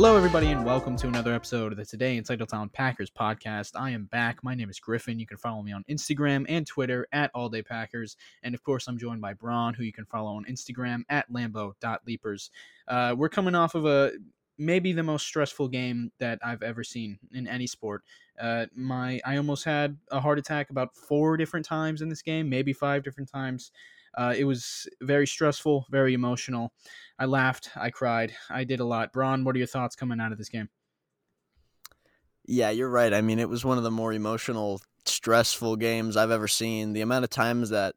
Hello, everybody, and welcome to another episode of the Today in Titletown Packers podcast. I am back. My name is Griffin. You can follow me on Instagram and Twitter at All Day Packers. And of course, I'm joined by Braun, who you can follow on Instagram at Lambeau.leapers. Uh, we're coming off of a maybe the most stressful game that I've ever seen in any sport. Uh, my I almost had a heart attack about four different times in this game, maybe five different times. Uh, it was very stressful, very emotional. I laughed, I cried, I did a lot. Braun, what are your thoughts coming out of this game? Yeah, you're right. I mean, it was one of the more emotional, stressful games I've ever seen. The amount of times that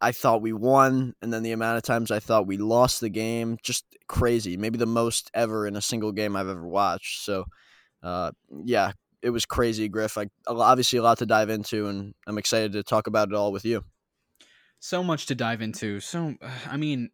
I thought we won, and then the amount of times I thought we lost the game, just crazy. Maybe the most ever in a single game I've ever watched. So, uh, yeah, it was crazy, Griff. I obviously a lot to dive into, and I'm excited to talk about it all with you so much to dive into. So, I mean,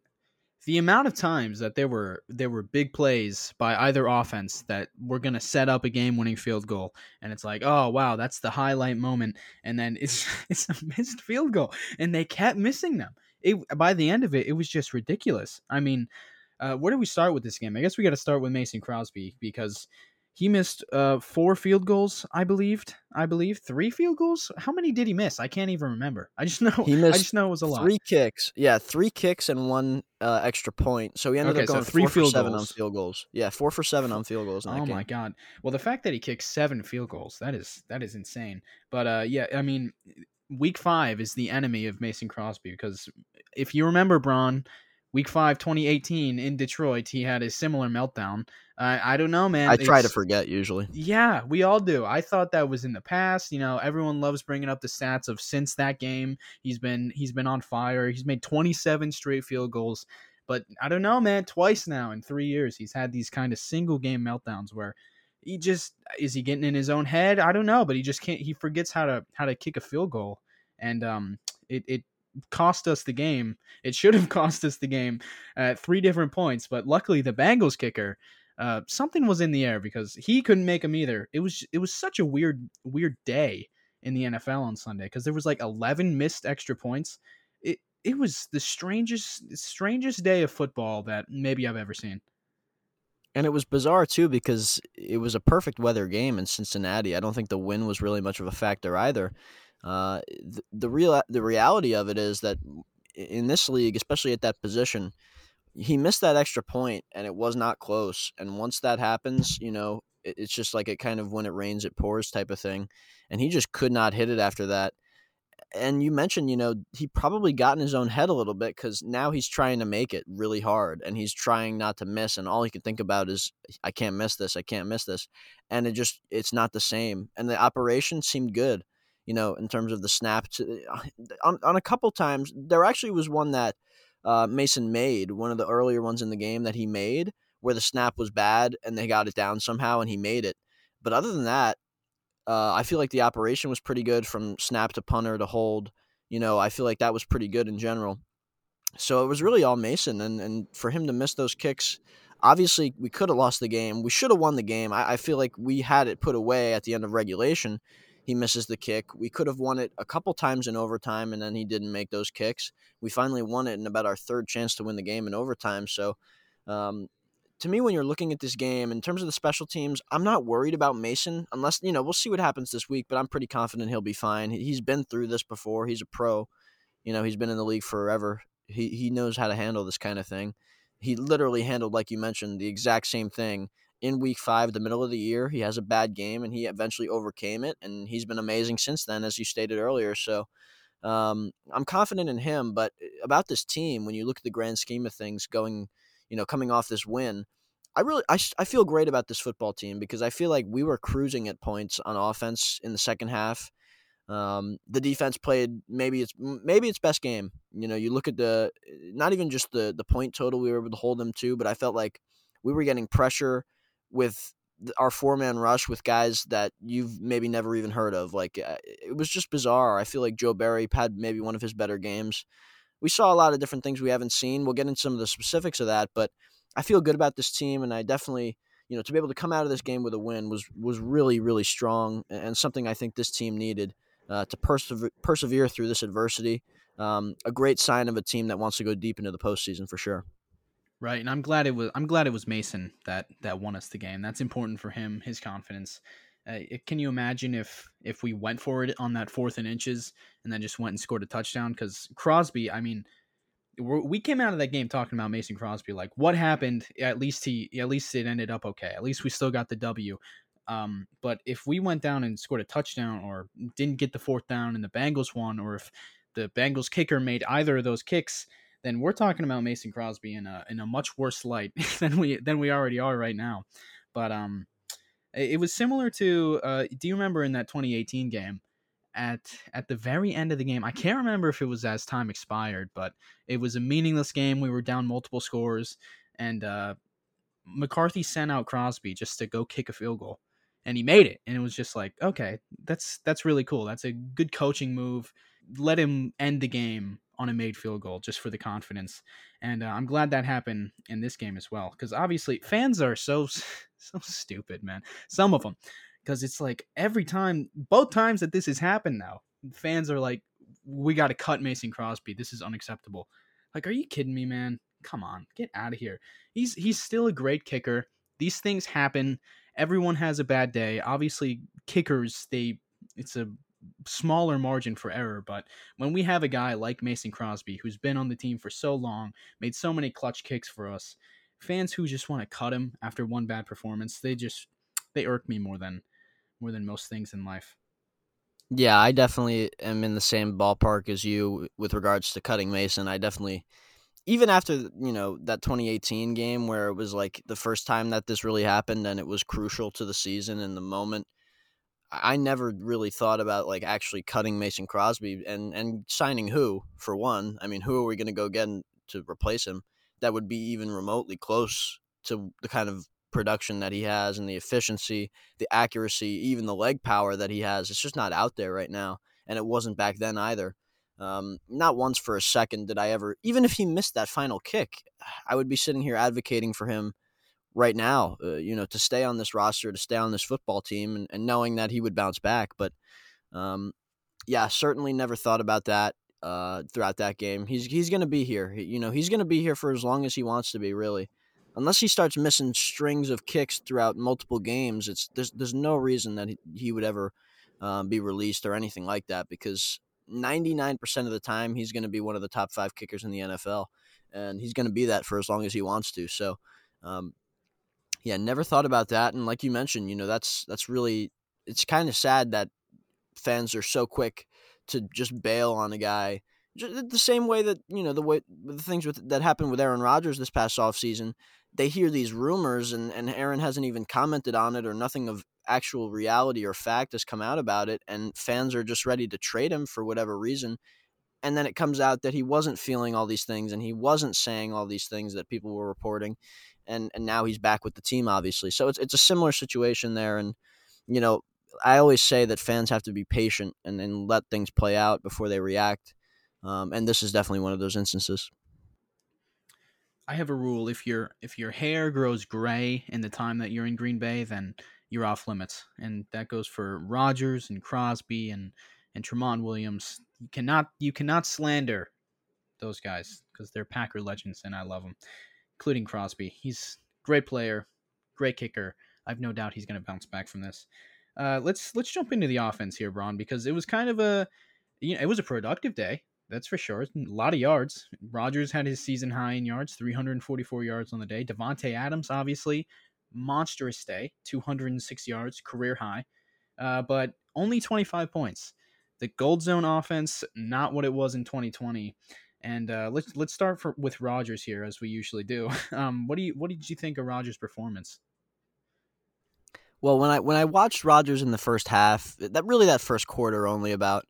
the amount of times that there were there were big plays by either offense that were going to set up a game-winning field goal and it's like oh wow that's the highlight moment and then it's it's a missed field goal and they kept missing them it by the end of it it was just ridiculous i mean uh, where do we start with this game i guess we got to start with mason crosby because he missed uh, four field goals, I believed. I believe three field goals. How many did he miss? I can't even remember. I just know he missed. I just know it was a lot. Three kicks. Yeah, three kicks and one uh, extra point. So he ended okay, up going so three field seven goals. on field goals. Yeah, four for seven on field goals. oh my god! Well, the fact that he kicked seven field goals that is that is insane. But uh, yeah, I mean, week five is the enemy of Mason Crosby because if you remember, Braun, week five, 2018 in Detroit, he had a similar meltdown. Uh, I don't know, man. I try to forget usually. Yeah, we all do. I thought that was in the past. You know, everyone loves bringing up the stats of since that game. He's been he's been on fire. He's made 27 straight field goals. But I don't know, man. Twice now in three years, he's had these kind of single game meltdowns where he just is he getting in his own head? I don't know, but he just can't. He forgets how to how to kick a field goal, and um, it it cost us the game. It should have cost us the game at three different points, but luckily the Bengals kicker, uh, something was in the air because he couldn't make them either. It was it was such a weird weird day in the NFL on Sunday because there was like 11 missed extra points. It it was the strangest strangest day of football that maybe I've ever seen. And it was bizarre too because it was a perfect weather game in Cincinnati. I don't think the wind was really much of a factor either. Uh, the, the real the reality of it is that in this league, especially at that position, he missed that extra point and it was not close. And once that happens, you know, it, it's just like it kind of when it rains, it pours type of thing. And he just could not hit it after that. And you mentioned, you know, he probably got in his own head a little bit because now he's trying to make it really hard and he's trying not to miss. And all he can think about is, I can't miss this. I can't miss this. And it just, it's not the same. And the operation seemed good you know, in terms of the snap. To, uh, on, on a couple times, there actually was one that uh, Mason made, one of the earlier ones in the game that he made, where the snap was bad and they got it down somehow and he made it. But other than that, uh, I feel like the operation was pretty good from snap to punter to hold. You know, I feel like that was pretty good in general. So it was really all Mason, and and for him to miss those kicks, obviously we could have lost the game. We should have won the game. I, I, feel like we had it put away at the end of regulation, he misses the kick. We could have won it a couple times in overtime, and then he didn't make those kicks. We finally won it in about our third chance to win the game in overtime. So, um, to me, when you're looking at this game in terms of the special teams, I'm not worried about Mason unless you know we'll see what happens this week. But I'm pretty confident he'll be fine. He's been through this before. He's a pro. You know, he's been in the league forever. He he knows how to handle this kind of thing. He literally handled, like you mentioned, the exact same thing in week five, the middle of the year. He has a bad game and he eventually overcame it. And he's been amazing since then, as you stated earlier. So um, I'm confident in him. But eh, about this team, when you look at the grand scheme of things going, you know, coming off this win, I really I, I feel great about this football team because I feel like we were cruising at points on offense in the second half. Um, the defense played maybe it's maybe its best game. You know, you look at the eh, not even just the the point total we were able to hold them to, but I felt like we were getting pressure with our four man rush with guys that you've maybe never even heard of. Like uh, it was just bizarre. I feel like Joe Barry had maybe one of his better games. We saw a lot of different things we haven't seen. We'll get into some of the specifics of that, but I feel good about this team, and I definitely, you know, to be able to come out of this game with a win was was really really strong and something I think this team needed uh, to persevere persevere through this adversity. Um, a great sign of a team that wants to go deep into the postseason for sure. Right, and I'm glad it was. I'm glad it was Mason that that won us the game. That's important for him, his confidence. Uh, can you imagine if if we went for it on that fourth and inches and then just went and scored a touchdown? Because Crosby, I mean, we came out of that game talking about Mason Crosby. Like, what happened? At least he, at least it ended up okay. At least we still got the W. Um, but if we went down and scored a touchdown, or didn't get the fourth down and the Bengals won, or if the Bengals kicker made either of those kicks, then we're talking about Mason Crosby in a in a much worse light than we than we already are right now. But um, it, was similar to uh, do you remember in that 2018 game? At at the very end of the game, I can't remember if it was as time expired, but it was a meaningless game. We were down multiple scores, and uh, McCarthy sent out Crosby just to go kick a field goal, and he made it. And it was just like, okay, that's that's really cool. That's a good coaching move. Let him end the game on a made field goal just for the confidence. And uh, I'm glad that happened in this game as well because obviously fans are so so stupid, man. Some of them because it's like every time, both times that this has happened now, fans are like, "We got to cut Mason Crosby. This is unacceptable." Like, are you kidding me, man? Come on, get out of here. He's he's still a great kicker. These things happen. Everyone has a bad day. Obviously, kickers they it's a smaller margin for error. But when we have a guy like Mason Crosby, who's been on the team for so long, made so many clutch kicks for us, fans who just want to cut him after one bad performance, they just they irk me more than more than most things in life. Yeah, I definitely am in the same ballpark as you with regards to cutting Mason. I definitely even after you know that 2018 game where it was like the first time that this really happened and it was crucial to the season and the moment I never really thought about like actually cutting Mason Crosby and and signing who for one. I mean, who are we going to go get to replace him? That would be even remotely close to the kind of production that he has and the efficiency, the accuracy, even the leg power that he has. It's just not out there right now, and it wasn't back then either. Um, not once for a second did I ever, even if he missed that final kick, I would be sitting here advocating for him right now, uh, you know, to stay on this roster, to stay on this football team, and, and knowing that he would bounce back. But um, yeah, certainly never thought about that uh, throughout that game. He's he's going to be here. He, you know, he's going to be here for as long as he wants to be. Really, unless he starts missing strings of kicks throughout multiple games, it's there's there's no reason that he, he would ever um, be released or anything like that because 99% of the time he's going to be one of the top five kickers in the NFL, and he's going to be that for as long as he wants to. So. Um, yeah, never thought about that. And like you mentioned, you know, that's that's really it's kind of sad that fans are so quick to just bail on a guy. The same way that you know the way the things with, that happened with Aaron Rodgers this past offseason, they hear these rumors and and Aaron hasn't even commented on it or nothing of actual reality or fact has come out about it, and fans are just ready to trade him for whatever reason. And then it comes out that he wasn't feeling all these things and he wasn't saying all these things that people were reporting and and now he's back with the team, obviously. So it's it's a similar situation there, and you know, I always say that fans have to be patient and, and let things play out before they react. Um, and this is definitely one of those instances. I have a rule: if your if your hair grows gray in the time that you're in Green Bay, then you're off limits, and that goes for Rodgers and Crosby and and Tramon Williams. You cannot you cannot slander those guys because they're Packer legends, and I love them including Crosby. He's great player, great kicker. I've no doubt he's going to bounce back from this. Uh, let's let's jump into the offense here, Braun, because it was kind of a you know, it was a productive day. That's for sure. A lot of yards. Rodgers had his season high in yards, 344 yards on the day. Davante Adams, obviously, monstrous day, 206 yards, career high, uh, but only 25 points. The gold zone offense, not what it was in 2020. And uh, let's let's start for, with Rodgers here, as we usually do. Um, what do you what did you think of Rodgers' performance? Well, when I when I watched Rodgers in the first half, that really that first quarter only about,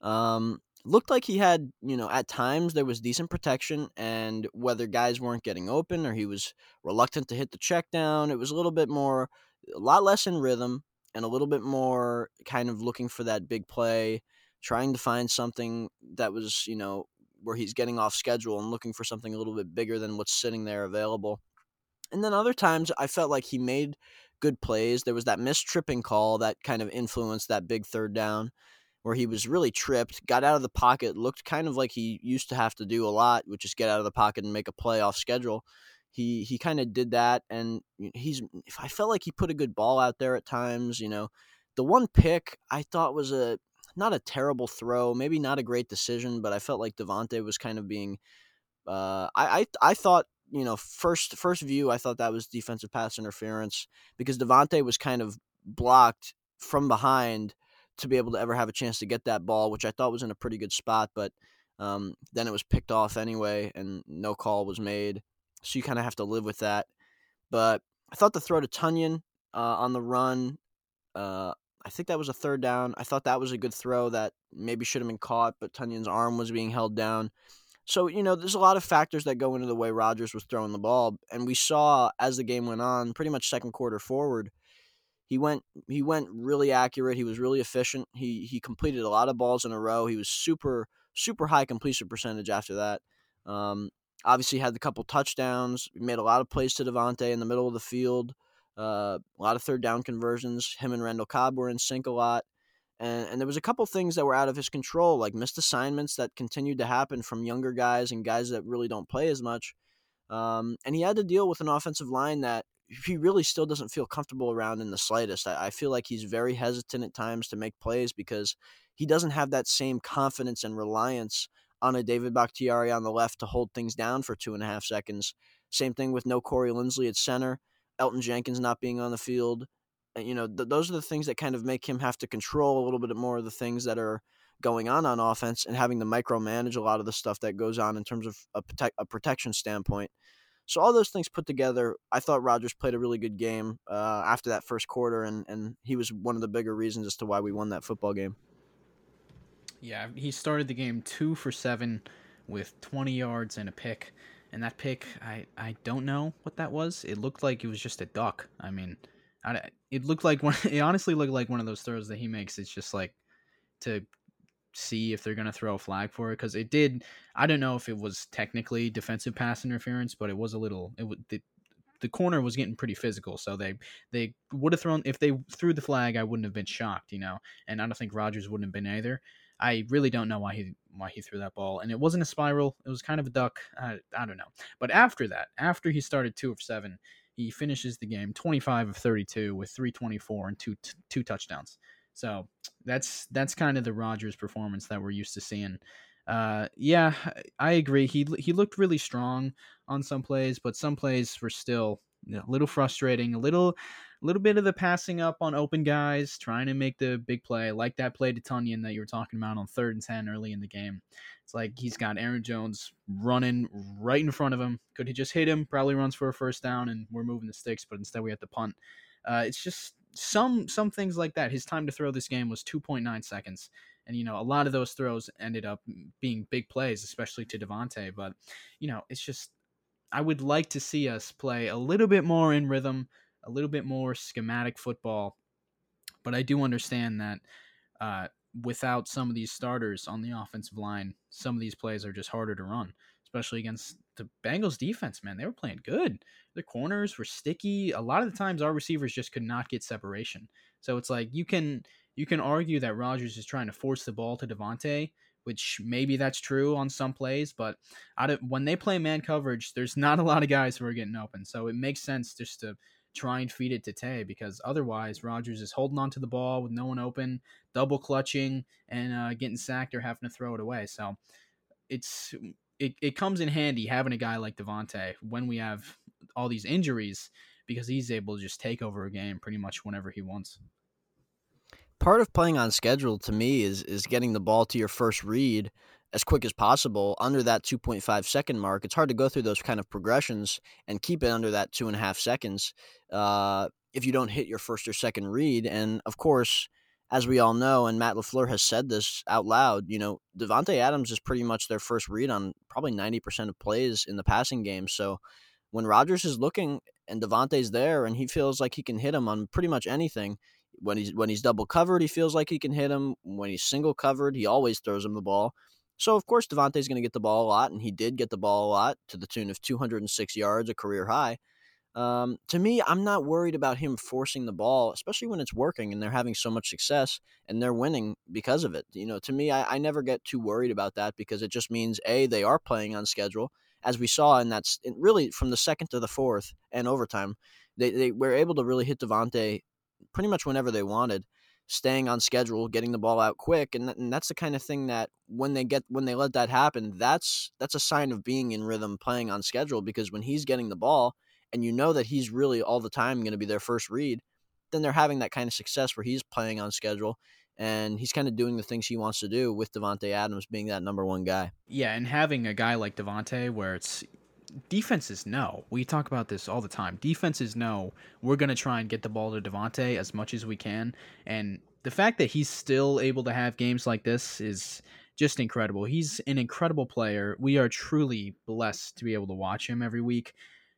um, looked like he had you know at times there was decent protection, and whether guys weren't getting open or he was reluctant to hit the check down, it was a little bit more, a lot less in rhythm, and a little bit more kind of looking for that big play, trying to find something that was you know where he's getting off schedule and looking for something a little bit bigger than what's sitting there available. And then other times I felt like he made good plays. There was that missed tripping call that kind of influenced that big third down where he was really tripped, got out of the pocket, looked kind of like he used to have to do a lot, which is get out of the pocket and make a play off schedule. he he kind of did that, and he's. I felt like he put a good ball out there at times. You know, the one pick I thought was a not a terrible throw, maybe not a great decision, but I felt like Davante was kind of being. Uh, I, I I thought you know first first view I thought that was defensive pass interference because Davante was kind of blocked from behind to be able to ever have a chance to get that ball, which I thought was in a pretty good spot, but um, then it was picked off anyway, and no call was made so you kind of have to live with that. But I thought the throw to Tonyan uh, on the run, uh, I think that was a third down. I thought that was a good throw that maybe should have been caught, but Tonyan's arm was being held down. So, you know, there's a lot of factors that go into the way Rodgers was throwing the ball. And we saw as the game went on, pretty much second quarter forward, he went he went really accurate. He was really efficient. He he completed a lot of balls in a row. He was super super high completion percentage after that. Um, Obviously, had a couple touchdowns. Made a lot of plays to Davante in the middle of the field. Uh, a lot of third down conversions. Him and Randall Cobb were in sync a lot. And, and there was a couple things that were out of his control, like missed assignments that continued to happen from younger guys and guys that really don't play as much. Um, and he had to deal with an offensive line that he really still doesn't feel comfortable around in the slightest. I, I, feel like he's very hesitant at times to make plays because he doesn't have that same confidence and reliance on a David Bakhtiari on the left to hold things down for two and a half seconds. Same thing with no Corey Linsley at center, Elgton Jenkins not being on the field. You know, th- those are the things that kind of make him have to control a little bit more of the things that are going on on offense and having to micromanage a lot of the stuff that goes on in terms of a, protect- a protection standpoint. So all those things put together, I thought Rodgers played a really good game uh, after that first quarter, and, and he was one of the bigger reasons as to why we won that football game. Yeah, he started the game two for seven with 20 yards and a pick. And that pick, I, I don't know what that was. It looked like it was just a duck. I mean, I, it looked like one. It honestly looked like one of those throws that he makes. It's just like to see if they're gonna throw a flag for it because it did. I don't know if it was technically defensive pass interference, but it was a little. It the, the corner was getting pretty physical, so they they would have thrown if they threw the flag. I wouldn't have been shocked, you know, and I don't think Rodgers wouldn't have been either. I really don't know why he why he threw that ball, and it wasn't a spiral. It was kind of a duck. I, I don't know. But after that, after he started two of seven, he finishes the game 25 of 32 with 324 and two two touchdowns. So that's that's kind of the Rodgers performance that we're used to seeing. Uh, yeah, I agree. He he looked really strong on some plays, but some plays were still a little frustrating, a little a little bit of the passing up on open guys, trying to make the big play, like that play to Tonyan that you were talking about on third and ten early in the game. It's like he's got Aaron Jones running right in front of him. Could he just hit him? Probably runs for a first down, and we're moving the sticks. But instead, we have to punt. Uh, it's just some some things like that. His time to throw this game was 2.9 seconds, and you know a lot of those throws ended up being big plays, especially to Davante. But you know, it's just I would like to see us play a little bit more in rhythm, a little bit more schematic football. But I do understand that uh, without some of these starters on the offensive line, some of these plays are just harder to run, especially against the Bengals defense, man. They were playing good. The corners were sticky. A lot of the times our receivers just could not get separation. So it's like you can you can argue that Rodgers is trying to force the ball to Davante, which maybe that's true on some plays, but out of, when they play man coverage, there's not a lot of guys who are getting open. So it makes sense just to try and feed it to Tay because otherwise Rodgers is holding on to the ball with no one open, double clutching, and uh, getting sacked or having to throw it away. So it's it, it comes in handy having a guy like Davante when we have all these injuries because he's able to just take over a game pretty much whenever he wants. Part of playing on schedule to me is is getting the ball to your first read as quick as possible under that 2.5 second mark. It's hard to go through those kind of progressions and keep it under that two and a half seconds uh, if you don't hit your first or second read. And of course, as we all know, and Matt LaFleur has said this out loud, you know, Davante Adams is pretty much their first read on probably 90% of plays in the passing game. So when Rodgers is looking and Davante's there and he feels like he can hit him on pretty much anything, when he's when he's double covered, he feels like he can hit him. When he's single covered, he always throws him the ball. So of course Davante's going to get the ball a lot, and he did get the ball a lot to the tune of 206 yards, a career high. Um, to me, I'm not worried about him forcing the ball, especially when it's working and they're having so much success and they're winning because of it. You know, to me, I, I never get too worried about that because it just means a they are playing on schedule, as we saw in that really from the second to the fourth and overtime, they they were able to really hit Davante pretty much whenever they wanted staying on schedule, getting the ball out quick, and, and that's the kind of thing that when they get when they let that happen, that's that's a sign of being in rhythm, playing on schedule. Because when he's getting the ball, and you know that he's really all the time going to be their first read, then they're having that kind of success where he's playing on schedule and he's kind of doing the things he wants to do with Davante Adams being that number one guy. Yeah, and having a guy like Davante, where it's defenses know. We talk about this all the time. Defenses know we're going to try and get the ball to Davante as much as we can. And the fact that he's still able to have games like this is just incredible. He's an incredible player. We are truly blessed to be able to watch him every week.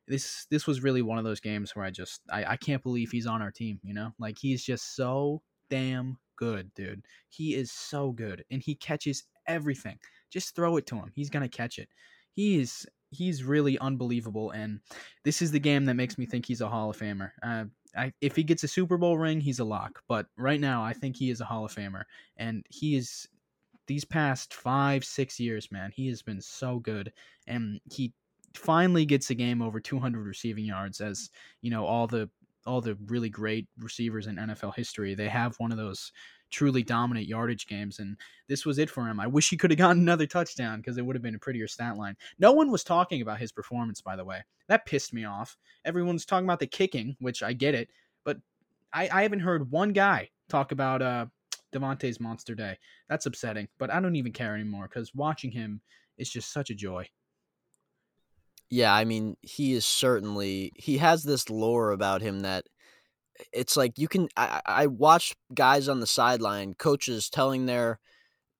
This this was really one of those games where I just I, I can't believe he's on our team, you know? Like he's just so damn good, dude. He is so good and he catches everything. Just throw it to him. He's going to catch it. He is he's really unbelievable, and this is the game that makes me think he's a Hall of Famer. Uh, I, if he gets a Super Bowl ring, he's a lock. But right now, I think he is a Hall of Famer, and he is these past five, six years, man. He has been so good, and he finally gets a game over 200 receiving yards, as you know all the all the really great receivers in NFL history. They have one of those truly dominant yardage games. And this was it for him. I wish he could have gotten another touchdown because it would have been a prettier stat line. No one was talking about his performance, by the way. That pissed me off. Everyone's talking about the kicking, which I get it, but I, I haven't heard one guy talk about uh, Davante's monster day. That's upsetting, but I don't even care anymore because watching him is just such a joy. Yeah, I mean, he is certainly he has this lore about him that it's like you can I, I watch guys on the sideline, coaches telling their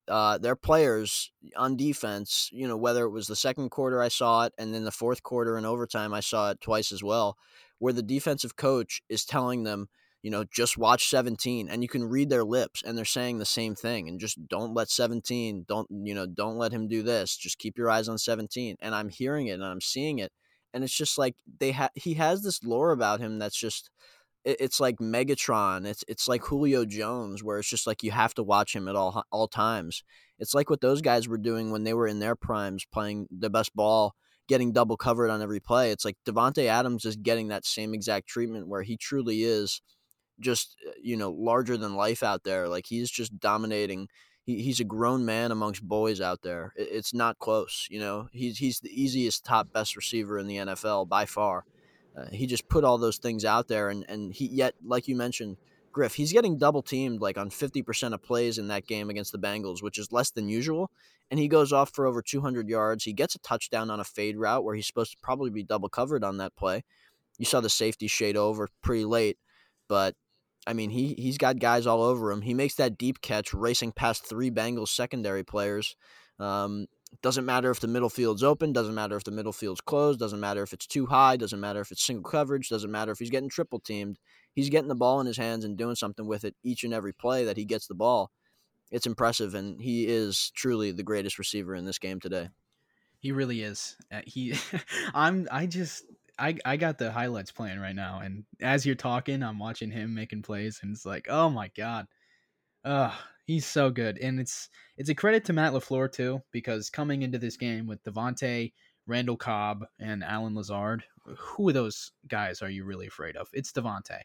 uh, their players on defense, you know, whether it was the second quarter I saw it and then the fourth quarter and overtime I saw it twice as well, where the defensive coach is telling them, you know, just watch 17 and you can read their lips and they're saying the same thing and just don't let 17, don't, you know, don't let him do this. Just keep your eyes on 17. And I'm hearing it and I'm seeing it. And it's just like they have, he has this lore about him that's just, it's like Megatron. It's it's like Julio Jones, where it's just like you have to watch him at all all times. It's like what those guys were doing when they were in their primes, playing the best ball, getting double covered on every play. It's like Davante Adams is getting that same exact treatment, where he truly is just uh, you know larger than life out there. Like he's just dominating. He, he's a grown man amongst boys out there. It, it's not close. You know, he's he's the easiest top best receiver in the NFL by far. Uh, he just put all those things out there, and and he yet, like you mentioned, Griff, he's getting double teamed like on fifty percent of plays in that game against the Bengals, which is less than usual. And he goes off for over two hundred yards. He gets a touchdown on a fade route where he's supposed to probably be double covered on that play. You saw the safety shade over pretty late, but I mean, he he's got guys all over him. He makes that deep catch, racing past three Bengals secondary players. Um, doesn't matter if the middle field's open, doesn't matter if the middle field's closed, doesn't matter if it's too high, doesn't matter if it's single coverage, doesn't matter if he's getting triple teamed. He's getting the ball in his hands and doing something with it each and every play that he gets the ball. It's impressive, and he is truly the greatest receiver in this game today. He really is. Uh, he, I'm. I just. I, I got the highlights playing right now, and as you're talking, I'm watching him making plays, and it's like, oh my god, uh, he's so good, and it's it's a credit to Matt LaFleur too, because coming into this game with Davante, Randall Cobb, and Allen Lazard, who of those guys are you really afraid of? It's Davante.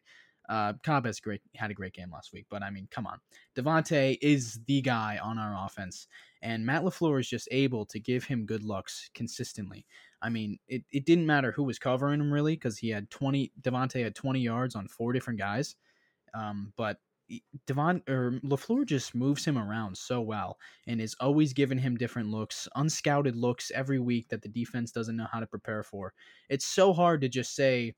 Uh, Cobb has great had a great game last week, but I mean, come on, Davante is the guy on our offense, and Matt LaFleur is just able to give him good looks consistently. I mean, it, it didn't matter who was covering him really because he had twenty. Davante had twenty yards on four different guys, um, but Devon or Lafleur just moves him around so well and is always giving him different looks, unscouted looks every week that the defense doesn't know how to prepare for. It's so hard to just say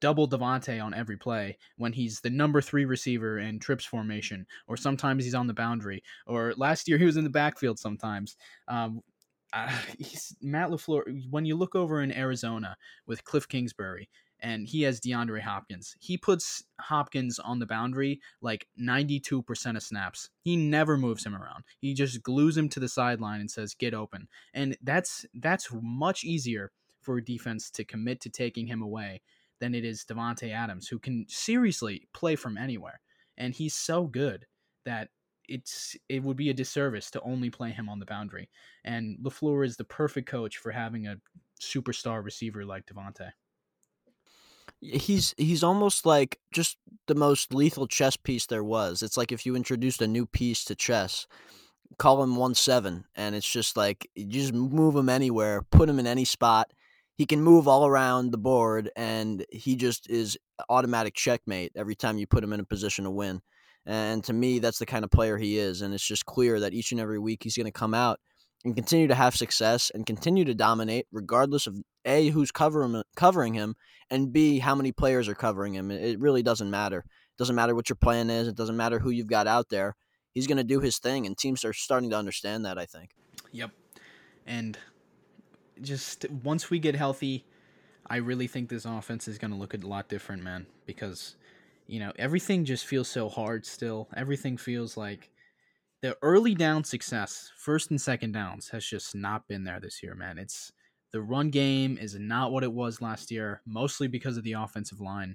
double Davante on every play when he's the number three receiver in trips formation, or sometimes he's on the boundary, or last year he was in the backfield sometimes. Um, uh, Matt Lafleur. When you look over in Arizona with Cliff Kingsbury, and he has DeAndre Hopkins. He puts Hopkins on the boundary like 92% of snaps. He never moves him around. He just glues him to the sideline and says, "Get open." And that's that's much easier for a defense to commit to taking him away than it is Davante Adams, who can seriously play from anywhere. And he's so good that it's it would be a disservice to only play him on the boundary. And LaFleur is the perfect coach for having a superstar receiver like Davante. He's he's almost like just the most lethal chess piece there was. It's like if you introduced a new piece to chess, call him one seven, and it's just like you just move him anywhere, put him in any spot. He can move all around the board, and he just is automatic checkmate every time you put him in a position to win. And to me, that's the kind of player he is. And it's just clear that each and every week he's going to come out and continue to have success and continue to dominate, regardless of A, who's covering, covering him, and B, how many players are covering him. It really doesn't matter. It doesn't matter what your plan is, it doesn't matter who you've got out there. He's going to do his thing, and teams are starting to understand that, I think. Yep. And just once we get healthy, I really think this offense is going to look a lot different, man, because you know, everything just feels so hard still. Everything feels like the early down success, first and second downs, has just not been there this year, man. It's the run game is not what it was last year, mostly because of the offensive line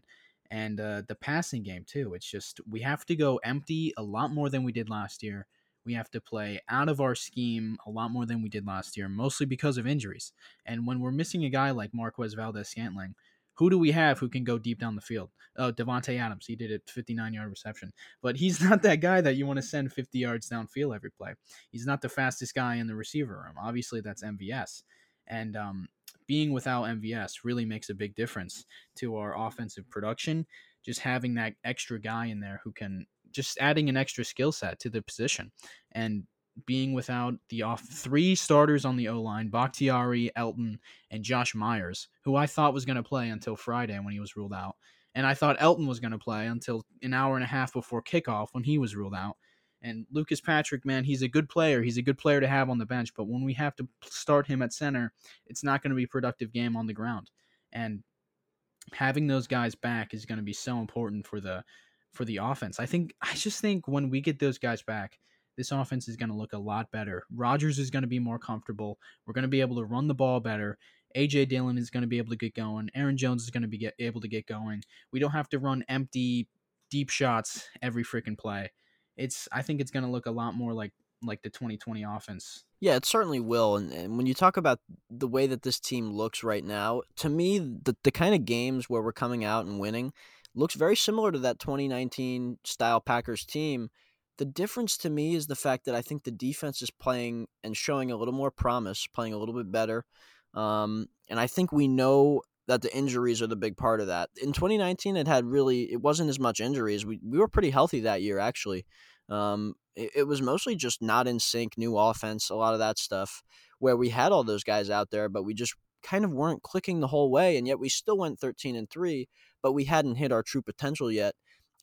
and uh, the passing game too. It's just we have to go empty a lot more than we did last year. We have to play out of our scheme a lot more than we did last year, mostly because of injuries. And when we're missing a guy like Marquez Valdes-Scantling, who do we have who can go deep down the field? Oh, Davante Adams. He did a 59 yard reception, but he's not that guy that you want to send 50 yards downfield every play. He's not the fastest guy in the receiver room. Obviously, that's MVS, and um, being without MVS really makes a big difference to our offensive production. Just having that extra guy in there who can just adding an extra skill set to the position and being without the off three starters on the O line, Bakhtiari, Elton, and Josh Myers, who I thought was going to play until Friday when he was ruled out. And I thought Elton was going to play until an hour and a half before kickoff when he was ruled out. And Lucas Patrick, man, he's a good player. He's a good player to have on the bench. But when we have to start him at center, it's not going to be a productive game on the ground. And having those guys back is going to be so important for the for the offense. I think I just think when we get those guys back, this offense is going to look a lot better. Rodgers is going to be more comfortable. We're going to be able to run the ball better. AJ Dillon is going to be able to get going. Aaron Jones is going to be get, able to get going. We don't have to run empty deep shots every freaking play. It's I think it's going to look a lot more like like the 2020 offense. Yeah, it certainly will. And, and when you talk about the way that this team looks right now, to me, the, the kind of games where we're coming out and winning looks very similar to that 2019 style Packers team the difference to me is the fact that I think the defense is playing and showing a little more promise, playing a little bit better. Um, and I think we know that the injuries are the big part of that. In 2019, it had really it wasn't as much injuries. We we were pretty healthy that year actually. Um, it, it was mostly just not in sync, new offense, a lot of that stuff, where we had all those guys out there, but we just kind of weren't clicking the whole way, and yet we still went 13 and three, but we hadn't hit our true potential yet.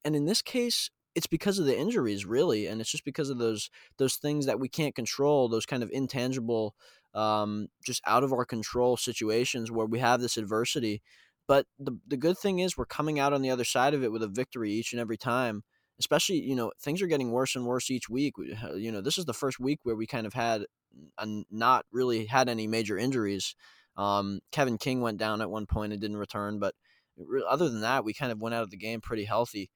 And in this case, it's because of the injuries really and it's just because of those those things that we can't control those kind of intangible um, just out of our control situations where we have this adversity. But the, the good thing is we're coming out on the other side of it with a victory each and every time especially you know things are getting worse and worse each week. We, you know this is the first week where we kind of had a, not really had any major injuries. Um, kevin king went down at one point and didn't return but other than that we kind of went out of the game pretty healthy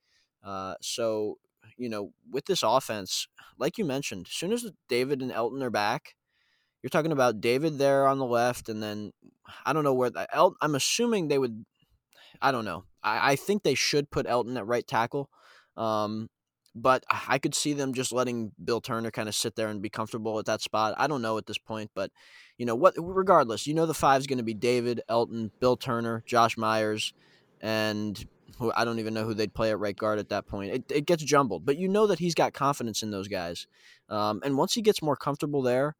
uh, so, you know, with this offense, like you mentioned, as soon as David and Elton are back, you're talking about David there on the left, and then I don't know where the El- I'm assuming they would. I don't know. I, I think they should put Elton at right tackle. Um, but I could see them just letting Bill Turner kind of sit there and be comfortable at that spot. I don't know at this point, but you know what? Regardless, you know the five's going to be David, Elton, Bill Turner, Josh Myers, and who I don't even know who they'd play at right guard at that point. It, it gets jumbled, but you know that he's got confidence in those guys. Um, and once he gets more comfortable there,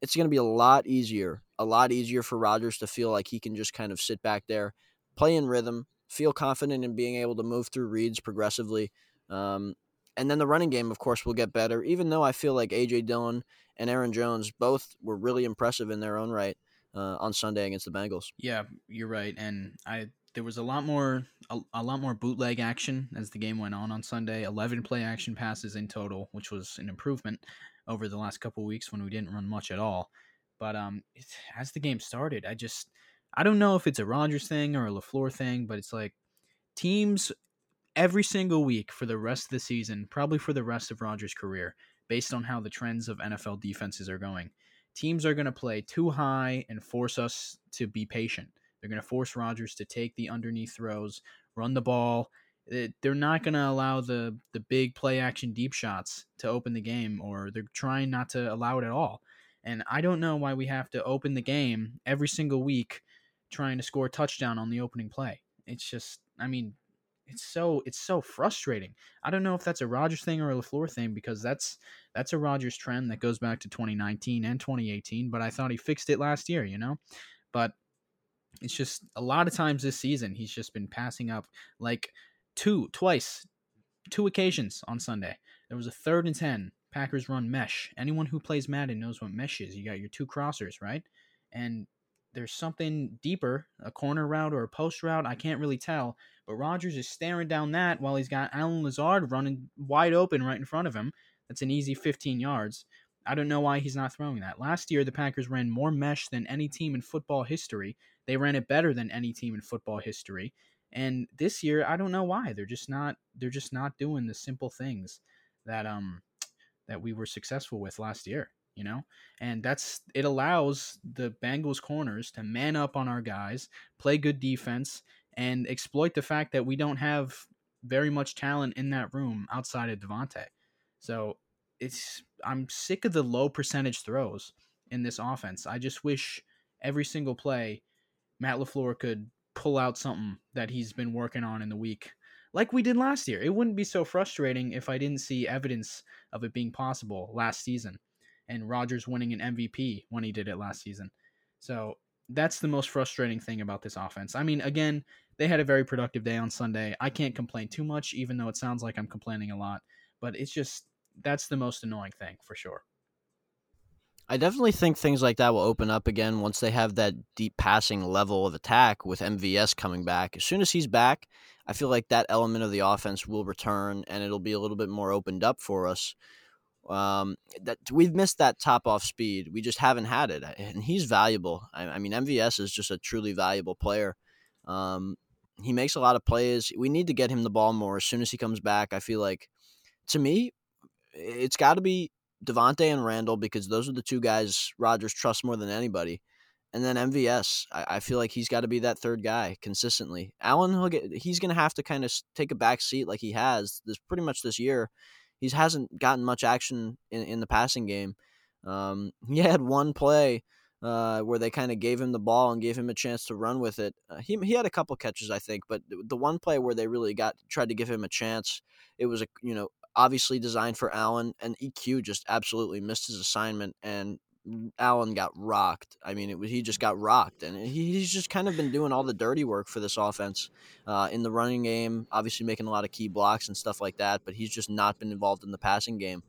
it's going to be a lot easier, a lot easier for Rodgers to feel like he can just kind of sit back there, play in rhythm, feel confident in being able to move through reads progressively. Um, and then the running game, of course, will get better, even though I feel like A.J. Dillon and Aaron Jones both were really impressive in their own right uh, on Sunday against the Bengals. Yeah, you're right. And I there was a lot more a, a, lot more bootleg action as the game went on on Sunday. 11 play action passes in total, which was an improvement over the last couple weeks when we didn't run much at all. But um, as the game started, I just I don't know if it's a Rodgers thing or a LaFleur thing, but it's like teams every single week for the rest of the season, probably for the rest of Rodgers' career, based on how the trends of NFL defenses are going. teams are going to play too high and force us to be patient. They're going to force Rodgers to take the underneath throws, run the ball. They're not going to allow the the big play action deep shots to open the game, or they're trying not to allow it at all. And I don't know why we have to open the game every single week trying to score a touchdown on the opening play. It's just, I mean, it's so it's so frustrating. I don't know if that's a Rodgers thing or a LaFleur thing because that's that's a Rodgers trend that goes back to 2019 and 2018. But I thought he fixed it last year, you know. But it's just a lot of times this season he's just been passing up like two twice, two occasions on Sunday. There was a third and ten. Packers run mesh. Anyone who plays Madden knows what mesh is. You got your two crossers, right? And there's something deeper, a corner route or a post route. I can't really tell. But Rodgers is staring down that while he's got Allen Lazard running wide open right in front of him. That's an easy 15 yards. I don't know why he's not throwing that. Last year, the Packers ran more mesh than any team in football history. They ran it better than any team in football history. And this year, I don't know why. They're just not. They're just not doing the simple things that um that we were successful with last year you know and that's it allows the bengals corners to man up on our guys play good defense and exploit the fact that we don't have very much talent in that room outside of Davante. So it's I'm sick of the low percentage throws in this offense. I just wish every single play Matt LaFleur could pull out something that he's been working on in the week like we did last year. It wouldn't be so frustrating if I didn't see evidence of it being possible last season and Rodgers winning an MVP when he did it last season. So that's the most frustrating thing about this offense. I mean, again, they had a very productive day on Sunday. I can't complain too much, even though it sounds like I'm complaining a lot. But it's just that's the most annoying thing for sure. I definitely think things like that will open up again once they have that deep passing level of attack with MVS coming back. As soon as he's back, I feel like that element of the offense will return and it'll be a little bit more opened up for us. Um, that we've missed that top off speed. We just haven't had it, and he's valuable. I, I mean, MVS is just a truly valuable player. Um, he makes a lot of plays. We need to get him the ball more as soon as he comes back. I feel like, to me, it's got to be Davante and Randall because those are the two guys Rodgers trusts more than anybody. And then MVS, I, I feel like he's got to be that third guy consistently. Allen, he'll get, he's going to have to kind of take a back seat like he has this pretty much this year he hasn't gotten much action in, in the passing game. Um, he had one play uh, where they kind of gave him the ball and gave him a chance to run with it. Uh, he he had a couple catches, I think, but the one play where they really got tried to give him a chance, it was a you know obviously designed for Allen, and EQ just absolutely missed his assignment, and Allen got rocked. I mean, it was he just got rocked, and he, he's just kind of been doing all the dirty work for this offense uh, in the running game. Obviously, making a lot of key blocks and stuff like that, but he's just not been involved in the passing game.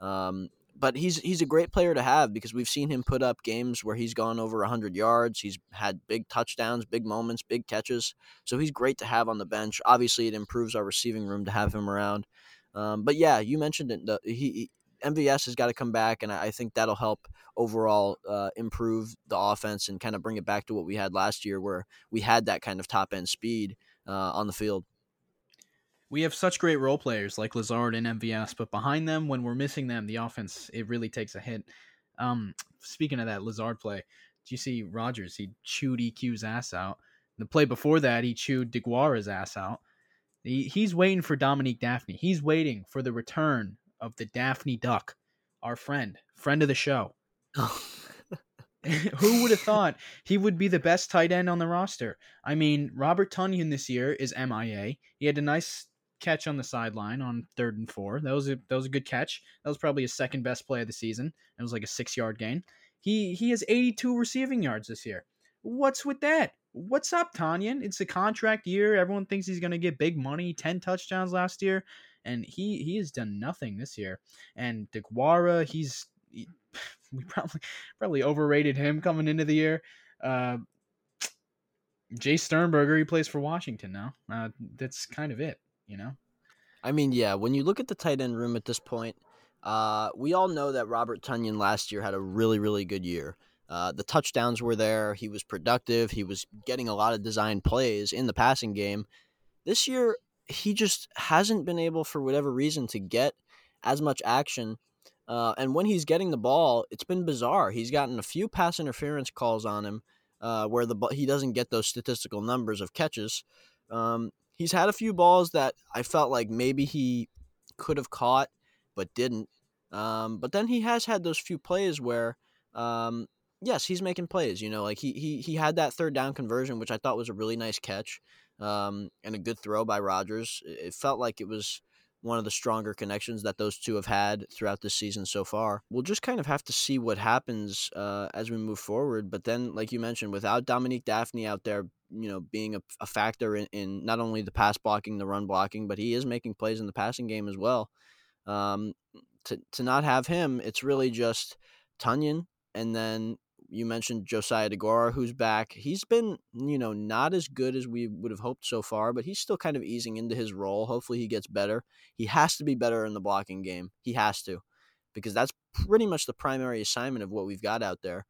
Um, but he's he's a great player to have because we've seen him put up games where he's gone over 100 yards. He's had big touchdowns, big moments, big catches. So he's great to have on the bench. Obviously, it improves our receiving room to have him around. Um, but yeah, you mentioned it. The, he, MVS has got to come back, and I think that'll help overall uh, improve the offense and kind of bring it back to what we had last year, where we had that kind of top end speed uh, on the field. We have such great role players like Lazard and MVS, but behind them, when we're missing them, the offense it really takes a hit. Um, speaking of that Lazard play, do you see Rodgers? He chewed EQ's ass out. The play before that, he chewed DeGuara's ass out. He, he's waiting for Dominique Dafney. He's waiting for the return of the Dafney Duck, our friend, friend of the show. Who would have thought he would be the best tight end on the roster? I mean, Robert Tonyan this year is MIA. He had a nice catch on the sideline on third and four. That was a that was a good catch. That was probably his second best play of the season. It was like a six yard gain. He he has 82 receiving yards this year. What's with that? What's up, Tonyan? It's a contract year. Everyone thinks he's gonna get big money. 10 touchdowns last year and he he has done nothing this year. And DeGuara, he's he, we probably probably overrated him coming into the year. Uh, Jace Sternberger, he plays for Washington now. Uh, that's kind of it, you know. I mean, yeah. When you look at the tight end room at this point, uh, we all know that Robert Tonyan last year had a really, really good year. Uh, the touchdowns were there. He was productive. He was getting a lot of design plays in the passing game. This year, he just hasn't been able, for whatever reason, to get as much action Uh, and when he's getting the ball, it's been bizarre. He's gotten a few pass interference calls on him uh, where the he doesn't get those statistical numbers of catches. Um, he's had a few balls that I felt like maybe he could have caught but didn't. Um, but then he has had those few plays where, um, yes, he's making plays. You know, like he he he had that third down conversion, which I thought was a really nice catch um, and a good throw by Rodgers. It felt like it was one of the stronger connections that those two have had throughout this season so far. We'll just kind of have to see what happens uh, as we move forward. But then, like you mentioned, without Dominique Dafney out there, you know, being a, a factor in, in, not only the pass blocking, the run blocking, but he is making plays in the passing game as well. Um, to to not have him, it's really just Tonyan and then you mentioned Josiah DeGuara, who's back. He's been, you know, not as good as we would have hoped so far, but he's still kind of easing into his role. Hopefully, he gets better. He has to be better in the blocking game. He has to, because that's pretty much the primary assignment of what we've got out there.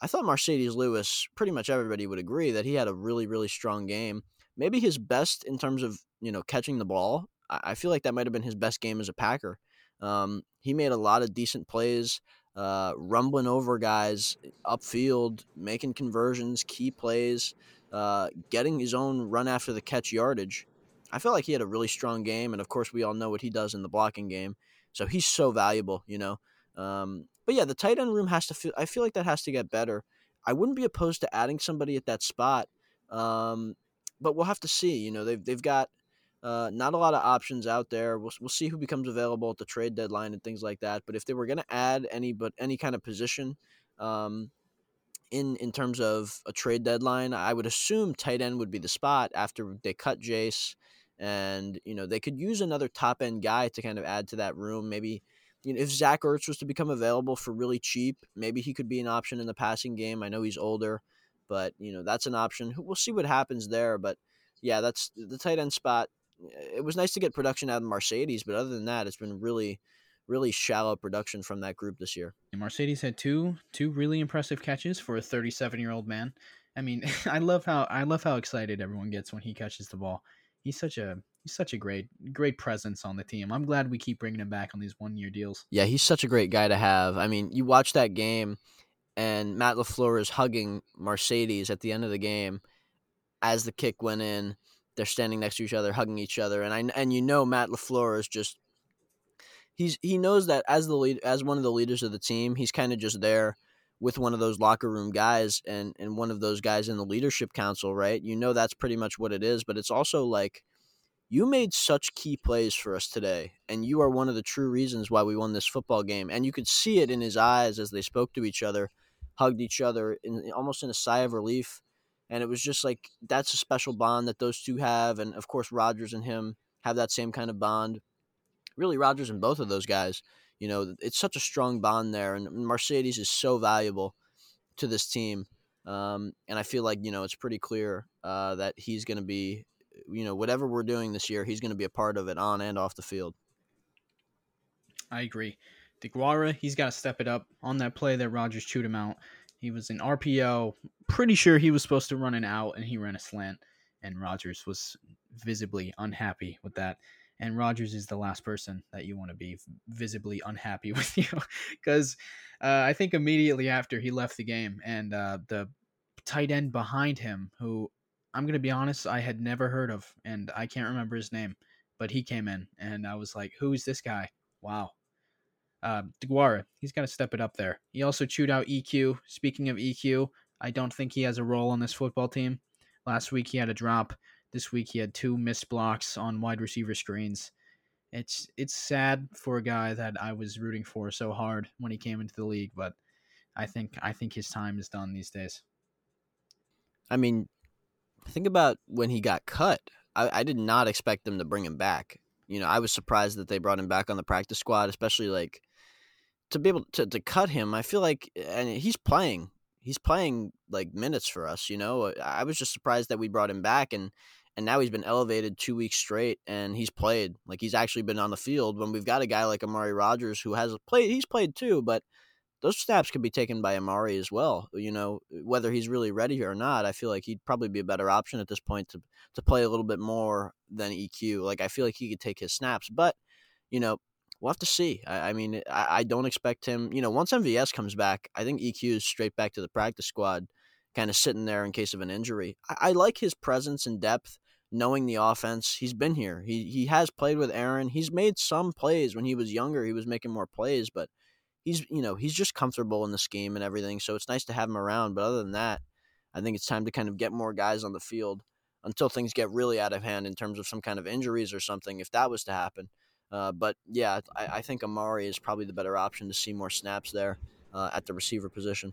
I thought Marcedes Lewis, pretty much everybody would agree that he had a really, really strong game. Maybe his best in terms of, you know, catching the ball. I feel like that might have been his best game as a Packer. Um, he made a lot of decent plays uh, rumbling over guys upfield, making conversions, key plays, uh, getting his own run after the catch yardage. I felt like he had a really strong game, and of course, we all know what he does in the blocking game. So he's so valuable, you know. Um, but yeah, the tight end room has to feel. I feel like that has to get better. I wouldn't be opposed to adding somebody at that spot, um, but we'll have to see. You know, they've they've got uh, not a lot of options out there. We'll, we'll see who becomes available at the trade deadline and things like that. But if they were going to add any but any kind of position um, in in terms of a trade deadline, I would assume tight end would be the spot after they cut Jace, and you know they could use another top end guy to kind of add to that room. Maybe you know if Zach Ertz was to become available for really cheap, maybe he could be an option in the passing game. I know he's older, but you know that's an option. We'll see what happens there, but yeah, that's the tight end spot it was nice to get production out of Marcedes, but other than that, it's been really, really shallow production from that group this year. Marcedes had two two really impressive catches for a 37 year old man. I mean, I love how I love how excited everyone gets when he catches the ball. He's such a he's such a great great presence on the team. I'm glad we keep bringing him back on these one year deals. Yeah, he's such a great guy to have. I mean, you watch that game, and Matt LaFleur is hugging Marcedes at the end of the game as the kick went in they're standing next to each other, hugging each other, and I and you know Matt LaFleur is just he's he knows that as the lead as one of the leaders of the team, he's kind of just there with one of those locker room guys and and one of those guys in the leadership council, right? You know that's pretty much what it is, but it's also like you made such key plays for us today, and you are one of the true reasons why we won this football game. And you could see it in his eyes as they spoke to each other, hugged each other, in, almost in a sigh of relief and it was just like that's a special bond that those two have, and of course Rodgers and him have that same kind of bond. Really, Rodgers and both of those guys, you know, it's such a strong bond there, and Marcedes is so valuable to this team. Um, and I feel like you know it's pretty clear uh, that he's going to be, you know, whatever we're doing this year, he's going to be a part of it on and off the field. I agree. DeGuara, he's got to step it up on that play that Rodgers chewed him out. He was in RPO. Pretty sure he was supposed to run an out, and he ran a slant. And Rodgers was visibly unhappy with that. And Rodgers is the last person that you want to be visibly unhappy with you, because uh, I think immediately after he left the game, and uh, the tight end behind him, who I'm gonna be honest, I had never heard of, and I can't remember his name, but he came in, and I was like, "Who is this guy?" Wow, uh, DeGuara, he's got to step it up there. He also chewed out EQ. Speaking of EQ, I don't think he has a role on this football team. Last week he had a drop. This week he had two missed blocks on wide receiver screens. It's it's sad for a guy that I was rooting for so hard when he came into the league, but I think I think his time is done these days. I mean, think about when he got cut. I, I did not expect them to bring him back. You know, I was surprised that they brought him back on the practice squad, especially like to be able to, to cut him, I feel like, and he's playing, he's playing like minutes for us. You know, uh, I was just surprised that we brought him back, and and now he's been elevated two weeks straight, and he's played like he's actually been on the field. When we've got a guy like Amari Rodgers who has played, he's played too, but those snaps could be taken by Amari as well. You know, whether he's really ready or not, I feel like he'd probably be a better option at this point to to play a little bit more than EQ. Like I feel like he could take his snaps, but you know, we'll have to see. I, I mean, I, I, don't expect him. You know, once MVS comes back, I think EQ is straight back to the practice squad, kind of sitting there in case of an injury. I, I like his presence and depth, knowing the offense. He's been here. He he has played with Aaron. He's made some plays when he was younger. He was making more plays, but he's you know he's just comfortable in the scheme and everything. So it's nice to have him around. But other than that, I think it's time to kind of get more guys on the field until things get really out of hand in terms of some kind of injuries or something. If that was to happen, uh, but yeah, I, I, think Amari is probably the better option to see more snaps there uh, at the receiver position.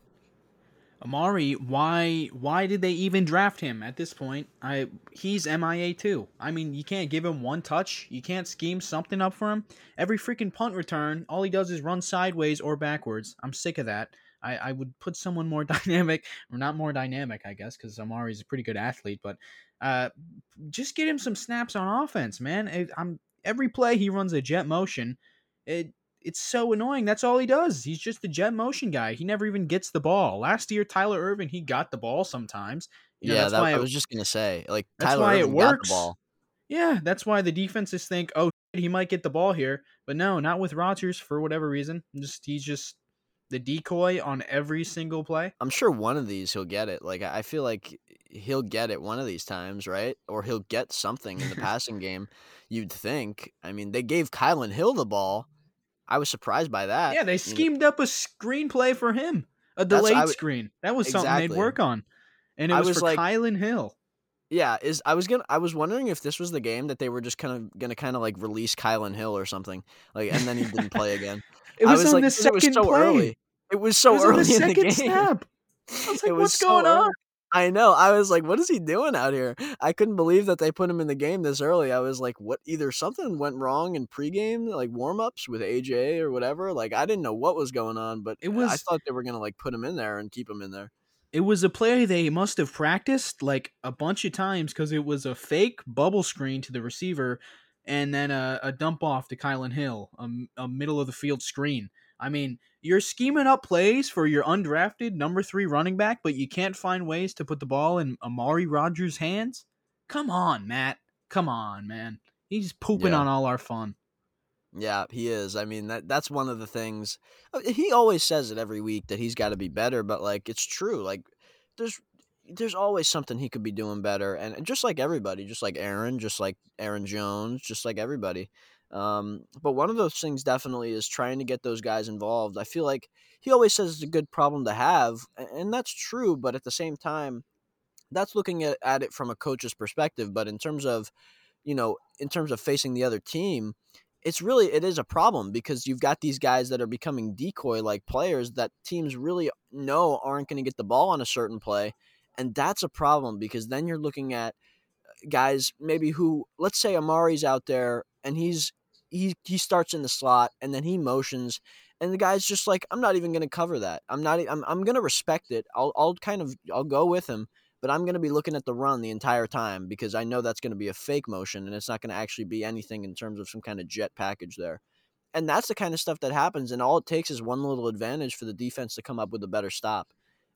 Amari, why why did they even draft him at this point? I he's MIA too. I mean, you can't give him one touch. You can't scheme something up for him. Every freaking punt return, all he does is run sideways or backwards. I'm sick of that. I, I would put someone more dynamic, or not more dynamic, I guess, because Amari's a pretty good athlete. But uh, just get him some snaps on offense, man. It, I'm every play he runs a jet motion. It it's so annoying. That's all he does. He's just the jet motion guy. He never even gets the ball. Last year, Tyler Ervin, he got the ball sometimes. You know, yeah, that's that, why I was just gonna say, like that's Tyler why Ervin it works. Yeah, that's why the defenses think, oh, he might get the ball here, but no, not with Rodgers for whatever reason. Just he's just the decoy on every single play. I'm sure one of these he'll get it. Like I feel like he'll get it one of these times, right? Or he'll get something in the passing game. You'd think. I mean, they gave Kylin Hill the ball. I was surprised by that. Yeah, they schemed up a screenplay for him, a delayed w- screen. That was exactly. something they'd work on, and it was, was for like, Kylin Hill. Yeah, is I was gonna I was wondering if this was the game that they were just kind of gonna kind of like release Kylin Hill or something, like, and then he didn't play again. it was, was on like, the second it was so play. early. It was so it was early the in the game. Snap. I was like, "What's so going early. on?" I know. I was like, "What is he doing out here?" I couldn't believe that they put him in the game this early. I was like, "What? Either something went wrong in pregame, like warm ups with AJ or whatever. Like, I didn't know what was going on, but it was. I thought they were gonna like put him in there and keep him in there." It was a play they must have practiced like a bunch of times because it was a fake bubble screen to the receiver, and then a, a dump off to Kylin Hill, a, a middle of the field screen. I mean, you're scheming up plays for your undrafted number three running back, but you can't find ways to put the ball in Amari Rodgers' hands? Come on, Matt. Come on, man. He's pooping yeah. on all our fun. Yeah, he is. I mean, that that's one of the things. Uh, he always says it every week that he's got to be better, but like it's true. Like there's there's always something he could be doing better, and just like everybody, just like Aaron, just like Aaron Jones, just like everybody. Um, but one of those things definitely is trying to get those guys involved. I feel like he always says it's a good problem to have, and that's true. But at the same time, that's looking at, at it from a coach's perspective. But in terms of, you know, in terms of facing the other team, it's really it is a problem because you've got these guys that are becoming decoy like players that teams really know aren't going to get the ball on a certain play, and that's a problem because then you're looking at uh, guys maybe who let's say Amari's out there and he's he he starts in the slot and then he motions and the guy's just like I'm not even going to cover that. I'm not I'm I'm going to respect it. I'll I'll kind of I'll go with him, but I'm going to be looking at the run the entire time because I know that's going to be a fake motion and it's not going to actually be anything in terms of some kind of jet package there. And that's the kind of stuff that happens and all it takes is one little advantage for the defense to come up with a better stop.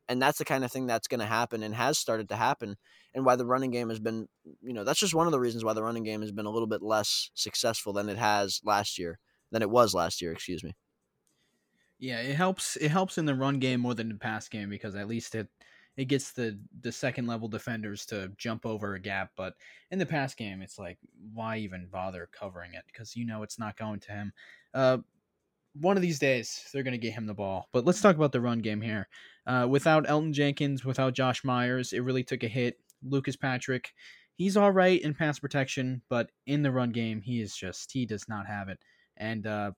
And that's the kind of thing that's going to happen and has started to happen and why the running game has been, you know, that's just one of the reasons why the running game has been a little bit less successful than it has last year, than it was last year, excuse me. Yeah, it helps. It helps in the run game more than the pass game because at least it it gets the the second level defenders to jump over a gap. But in the pass game, it's like why even bother covering it because you know it's not going to him. Uh, one of these days they're going to get him the ball. But let's talk about the run game here. Uh, without Elgton Jenkins, without Josh Myers, it really took a hit. Lucas Patrick, he's all right in pass protection, but in the run game, he is just he does not have it. And uh,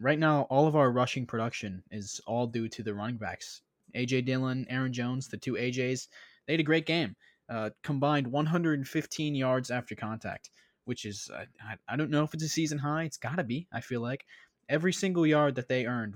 right now, all of our rushing production is all due to the running backs. AJ Dillon, Aaron Jones, the two AJs, they had a great game. Uh, combined 115 yards after contact, which is I, I don't know if it's a season high. It's got to be. I feel like every single yard that they earned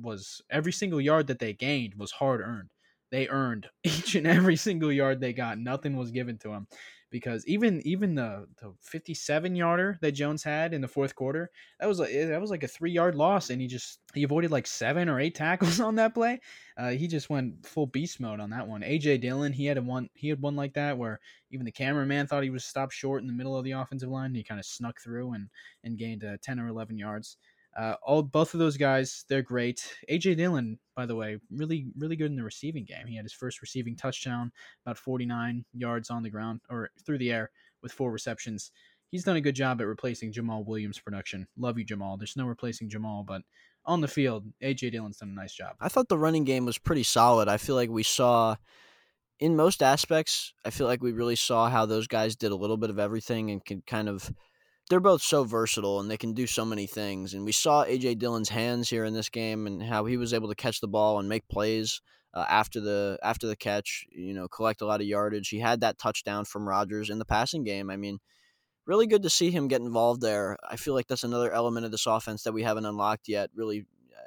was every single yard that they gained was hard earned they earned each and every single yard they got. Nothing was given to them because even even the the 57 yarder that Jones had in the fourth quarter, that was like that was like a three yard loss, and he just he avoided like seven or eight tackles on that play. Uh, he just went full beast mode on that one. AJ Dillon, he had a one he had one like that where even the cameraman thought he was stopped short in the middle of the offensive line. he kind of snuck through and and gained uh, 10 or 11 yards. Uh, all both of those guys, they're great. AJ Dillon, by the way, really really good in the receiving game. He had his first receiving touchdown, about 49 yards on the ground or through the air with four receptions. He's done a good job at replacing Jamaal Williams' production. Love you, Jamaal. There's no replacing Jamaal, but on the field, AJ Dillon's done a nice job. I thought the running game was pretty solid. I feel like we saw in most aspects, I feel like we really saw how those guys did a little bit of everything and could kind of they're both so versatile and they can do so many things. And we saw AJ Dillon's hands here in this game and how he was able to catch the ball and make plays uh, after the after the catch. You know, collect a lot of yardage. He had that touchdown from Rodgers in the passing game. I mean, really good to see him get involved there. I feel like that's another element of this offense that we haven't unlocked yet. Really,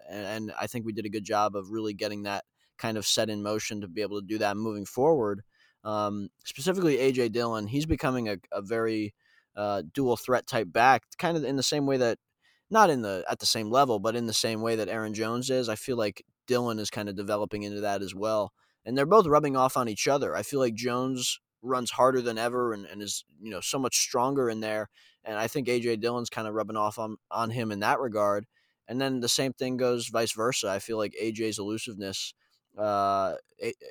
and I think we did a good job of really getting that kind of set in motion to be able to do that moving forward. Um, specifically, AJ Dillon, he's becoming a, a very uh, dual threat type back, kind of in the same way that, not in the at the same level, but in the same way that Aaron Jones is. I feel like Dillon is kind of developing into that as well, and they're both rubbing off on each other. I feel like Jones runs harder than ever and, and is you know so much stronger in there, and I think AJ Dillon's kind of rubbing off on on him in that regard. And then the same thing goes vice versa. I feel like AJ's elusiveness uh,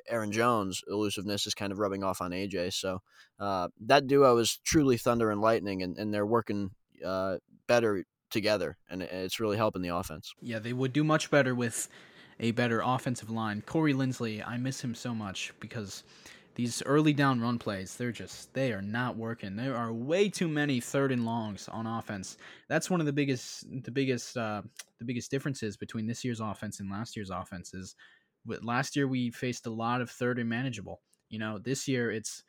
Aaron Jones' elusiveness is kind of rubbing off on AJ. So uh, that duo is truly thunder and lightning, and, and they're working uh, better together, and it's really helping the offense. Yeah, they would do much better with a better offensive line. Corey Linsley, I miss him so much because these early down run plays, they're just they are not working. There are way too many third and longs on offense. That's one of the biggest the biggest uh, the biggest differences between this year's offense and last year's offense is last year we faced a lot of third and manageable. You know, this year it's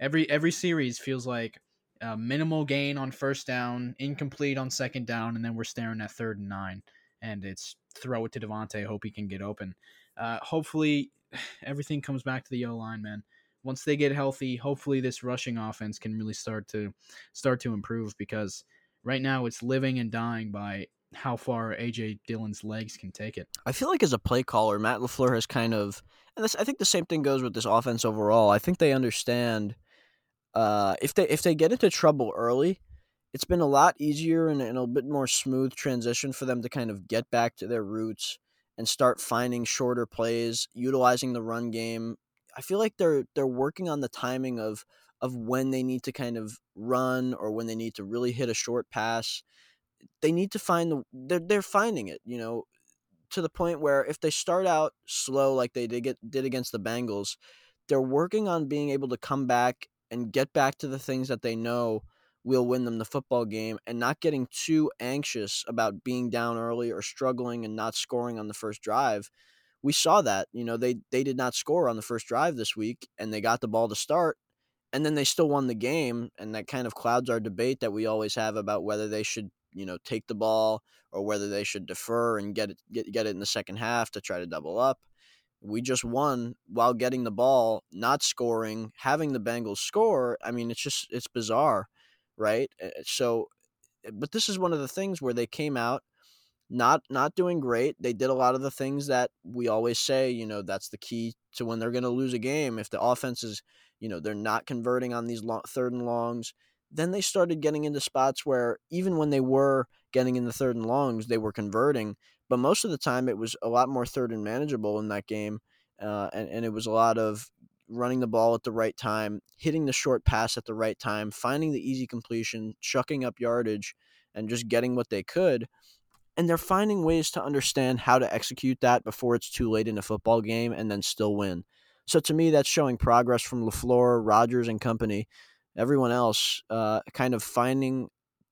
every every series feels like minimal gain on first down, incomplete on second down, and then we're staring at third and nine, and it's throw it to Davante, hope he can get open. Uh, hopefully, everything comes back to the O line, man. Once they get healthy, hopefully this rushing offense can really start to start to improve because right now it's living and dying by how far AJ Dillon's legs can take it. I feel like as a play caller, Matt LaFleur has kind of, and this, I think the same thing goes with this offense overall. I think they understand uh, if they if they get into trouble early, it's been a lot easier and, and a bit more smooth transition for them to kind of get back to their roots and start finding shorter plays, utilizing the run game. I feel like they're they're working on the timing of of when they need to kind of run or when they need to really hit a short pass they need to find the they're they're finding it, you know, to the point where if they start out slow like they did get did against the Bengals, they're working on being able to come back and get back to the things that they know will win them the football game and not getting too anxious about being down early or struggling and not scoring on the first drive. We saw that, you know, they they did not score on the first drive this week and they got the ball to start and then they still won the game and that kind of clouds our debate that we always have about whether they should you know take the ball or whether they should defer and get it get, get it in the second half to try to double up. We just won while getting the ball, not scoring, having the Bengals score. I mean, it's just it's bizarre, right? Eh, eh, so, eh, but this is one of the things where they came out not not doing great. They did a lot of the things that we always say, you know, that's the key to when they're going to lose a game. If the offense is, you know, they're not converting on these long, third and longs, then they started getting into spots where even when they were getting in the third and longs, they were converting. But most of the time, it was a lot more third and manageable in that game. Uh, and, and it was a lot of running the ball at the right time, hitting the short pass at the right time, finding the easy completion, chucking up yardage, and just getting what they could. And they're finding ways to understand how to execute that before it's too late in a football game and then still win. So to me, that's showing progress from LaFleur, Rodgers, and company everyone else uh, kind of finding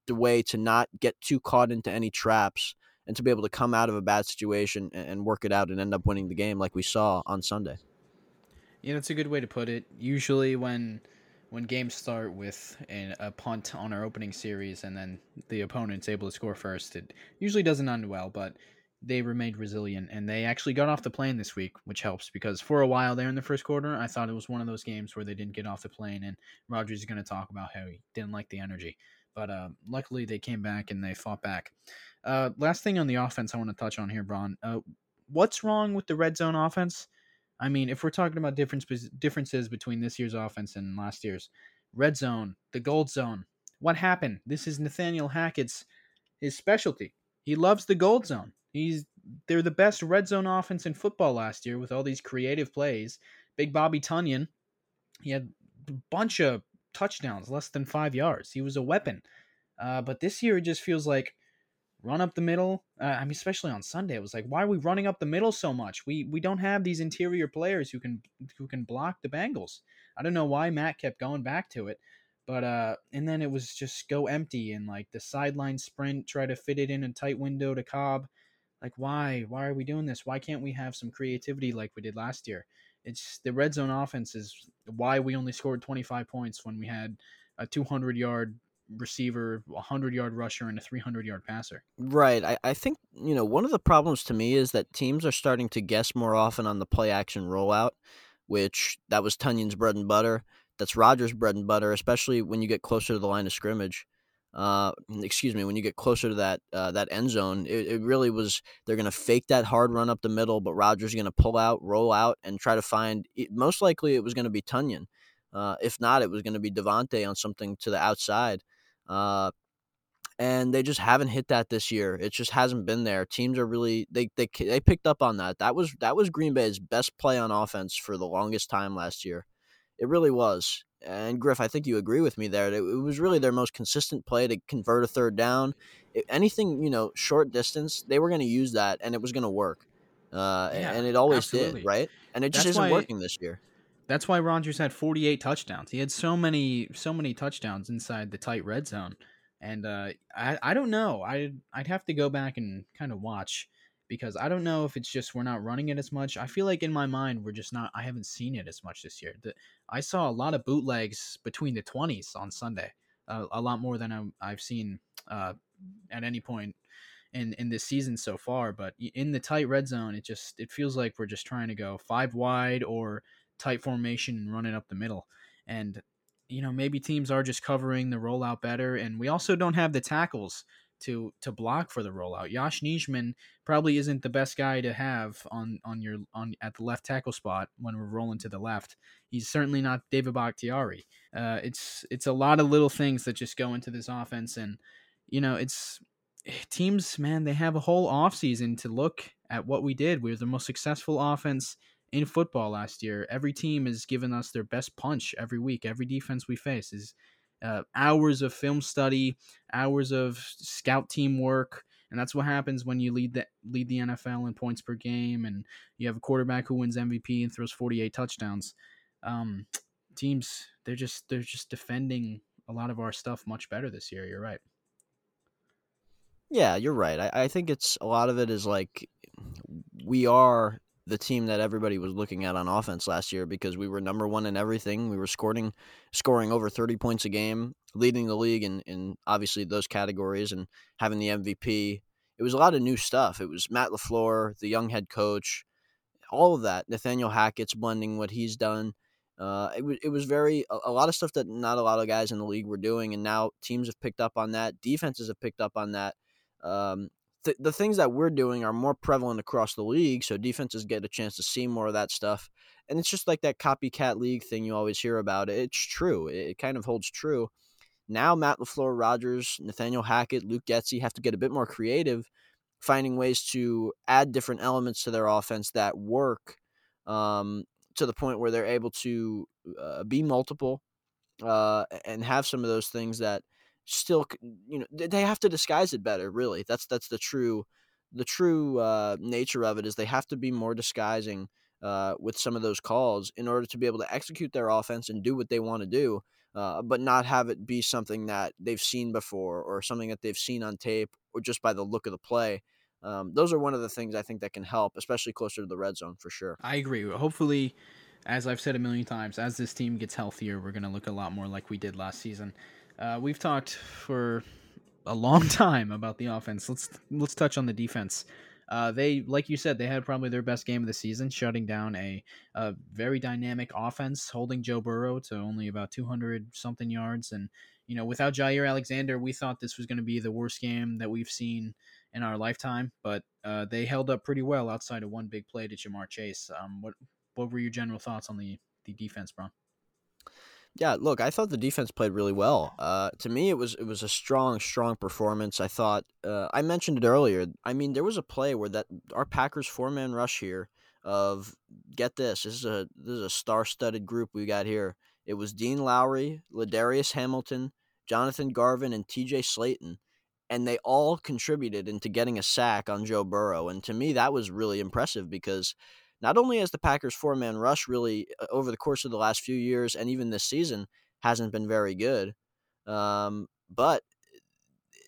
the way to not get too caught into any traps and to be able to come out of a bad situation and work it out and end up winning the game like we saw on Sunday. Yeah, that's a good way to put it. Usually when when games start with a, a punt on our opening series and then the opponent's able to score first, it usually doesn't end well, but they remained resilient and they actually got off the plane this week, which helps because for a while there in the first quarter, I thought it was one of those games where they didn't get off the plane and Rodgers is going to talk about how he didn't like the energy. But uh, luckily they came back and they fought back. Uh, last thing on the offense I want to touch on here, Braun. Uh, what's wrong with the red zone offense? I mean, if we're talking about difference, differences between this year's offense and last year's, red zone, the gold zone, what happened? This is Nathaniel Hackett's his specialty He loves the gold zone. He's they're the best red zone offense in football last year with all these creative plays. Big Bobby Tonyan, he had a bunch of touchdowns, less than five yards. He was a weapon. Uh, but this year it just feels like run up the middle. Uh, I mean, especially on Sunday, it was like, why are we running up the middle so much? We we don't have these interior players who can who can block the Bengals. I don't know why Matt kept going back to it, but uh, and then it was just go empty and like the sideline sprint, try to fit it in a tight window to Cobb. Like, why? Why are we doing this? Why can't we have some creativity like we did last year? It's the red zone offense is why we only scored 25 points when we had a 200 yard receiver, a 100 yard rusher, and a 300 yard passer. Right. I, I think, you know, one of the problems to me is that teams are starting to guess more often on the play action rollout, which that was Tonyan's bread and butter. That's Rodgers' bread and butter, especially when you get closer to the line of scrimmage uh, excuse me, when you get closer to that uh, that end zone, it, it really was they're going to fake that hard run up the middle, but Rodgers is going to pull out, roll out, and try to find. Most likely, it was going to be Tonyan. Uh, if not, it was going to be Davante on something to the outside. Uh, and they just haven't hit that this year. It just hasn't been there. Teams are really they they they picked up on that. That was that was Green Bay's best play on offense for the longest time last year. It really was and Griff, I think you agree with me there. It, was really their most consistent play to convert a third down. If anything, you know, short distance, they were going to use that, and it was going to work. Uh, yeah, and it always absolutely. did, right? And it just that's isn't why, working this year. That's why Rodgers had 48 touchdowns. He had so many, so many touchdowns inside the tight red zone, and uh, I, I don't know. I, I'd have to go back and kind of watch because I don't know if it's just we're not running it as much. I feel like in my mind we're just not. I haven't seen it as much this year. The, I saw a lot of bootlegs between the twenties on Sunday, uh, a lot more than I, have seen uh, at any point in in this season so far. But in the tight red zone, it just it feels like we're just trying to go five wide or tight formation and run it up the middle. And you know maybe teams are just covering the rollout better, and we also don't have the tackles to to block for the rollout. Yosh Nijman probably isn't the best guy to have on on your on at the left tackle spot when we're rolling to the left. He's certainly not David Bakhtiari. Uh, it's it's a lot of little things that just go into this offense, and you know it's teams. Man, they have a whole offseason to look at what we did. We were the most successful offense in football last year. Every team has given us their best punch every week. Every defense we face is uh, hours of film study, hours of scout team work, and that's what happens when you lead the lead the NFL in points per game, and you have a quarterback who wins MVP and throws 48 touchdowns. Um, teams they're just they're just defending a lot of our stuff much better this year. You're right. Yeah, you're right. I, I think it's a lot of it is like we are the team that everybody was looking at on offense last year because we were number one in everything. We were scoring scoring over 30 points a game, leading the league in, in obviously those categories and having the MVP. It was a lot of new stuff. It was Matt LaFleur, the young head coach, all of that. Nathaniel Hackett's blending what he's done. Uh, it, was, it was very a, a lot of stuff that not a lot of guys in the league were doing, and now teams have picked up on that. Defenses have picked up on that. Um, th- the things that we're doing are more prevalent across the league, so defenses get a chance to see more of that stuff. And it's just like that copycat league thing you always hear about. It's true. It, it kind of holds true. Now Matt LaFleur, Rodgers, Nathaniel Hackett, Luke Getsy have to get a bit more creative, finding ways to add different elements to their offense that work um, to the point where they're able to uh, be multiple uh, and have some of those things that – still you know they have to disguise it better really. That's that's the true the true uh, nature of it is they have to be more disguising uh, with some of those calls in order to be able to execute their offense and do what they want to do uh, but not have it be something that they've seen before or something that they've seen on tape or just by the look of the play. Um, those are one of the things i think that can help especially closer to the red zone for sure. I agree. Hopefully as i've said a million times as this team gets healthier we're going to look a lot more like we did last season uh, we've talked for a long time about the offense. Let's let's touch on the defense. Uh, they, like you said, they had probably their best game of the season, shutting down a, a very dynamic offense, holding Joe Burrow to only about 200 something yards. And, you know, without Jaire Alexander, we thought this was going to be the worst game that we've seen in our lifetime. But uh, they held up pretty well outside of one big play to Ja'Marr Chase. Um, what what were your general thoughts on the, the defense, Bron? Yeah, look, I thought the defense played really well. Uh, to me, it was it was a strong, strong performance. I thought uh, I mentioned it earlier. I mean, there was a play where that our Packers four man rush here of get this. This is a this is a star studded group we got here. It was Dean Lowry, Ladarius Hamilton, Jonathan Garvin, and T.J. Slaton, and they all contributed into getting a sack on Joe Burrow. And to me, that was really impressive because not only has the Packers four man rush really uh, over the course of the last few years and even this season hasn't been very good, um, but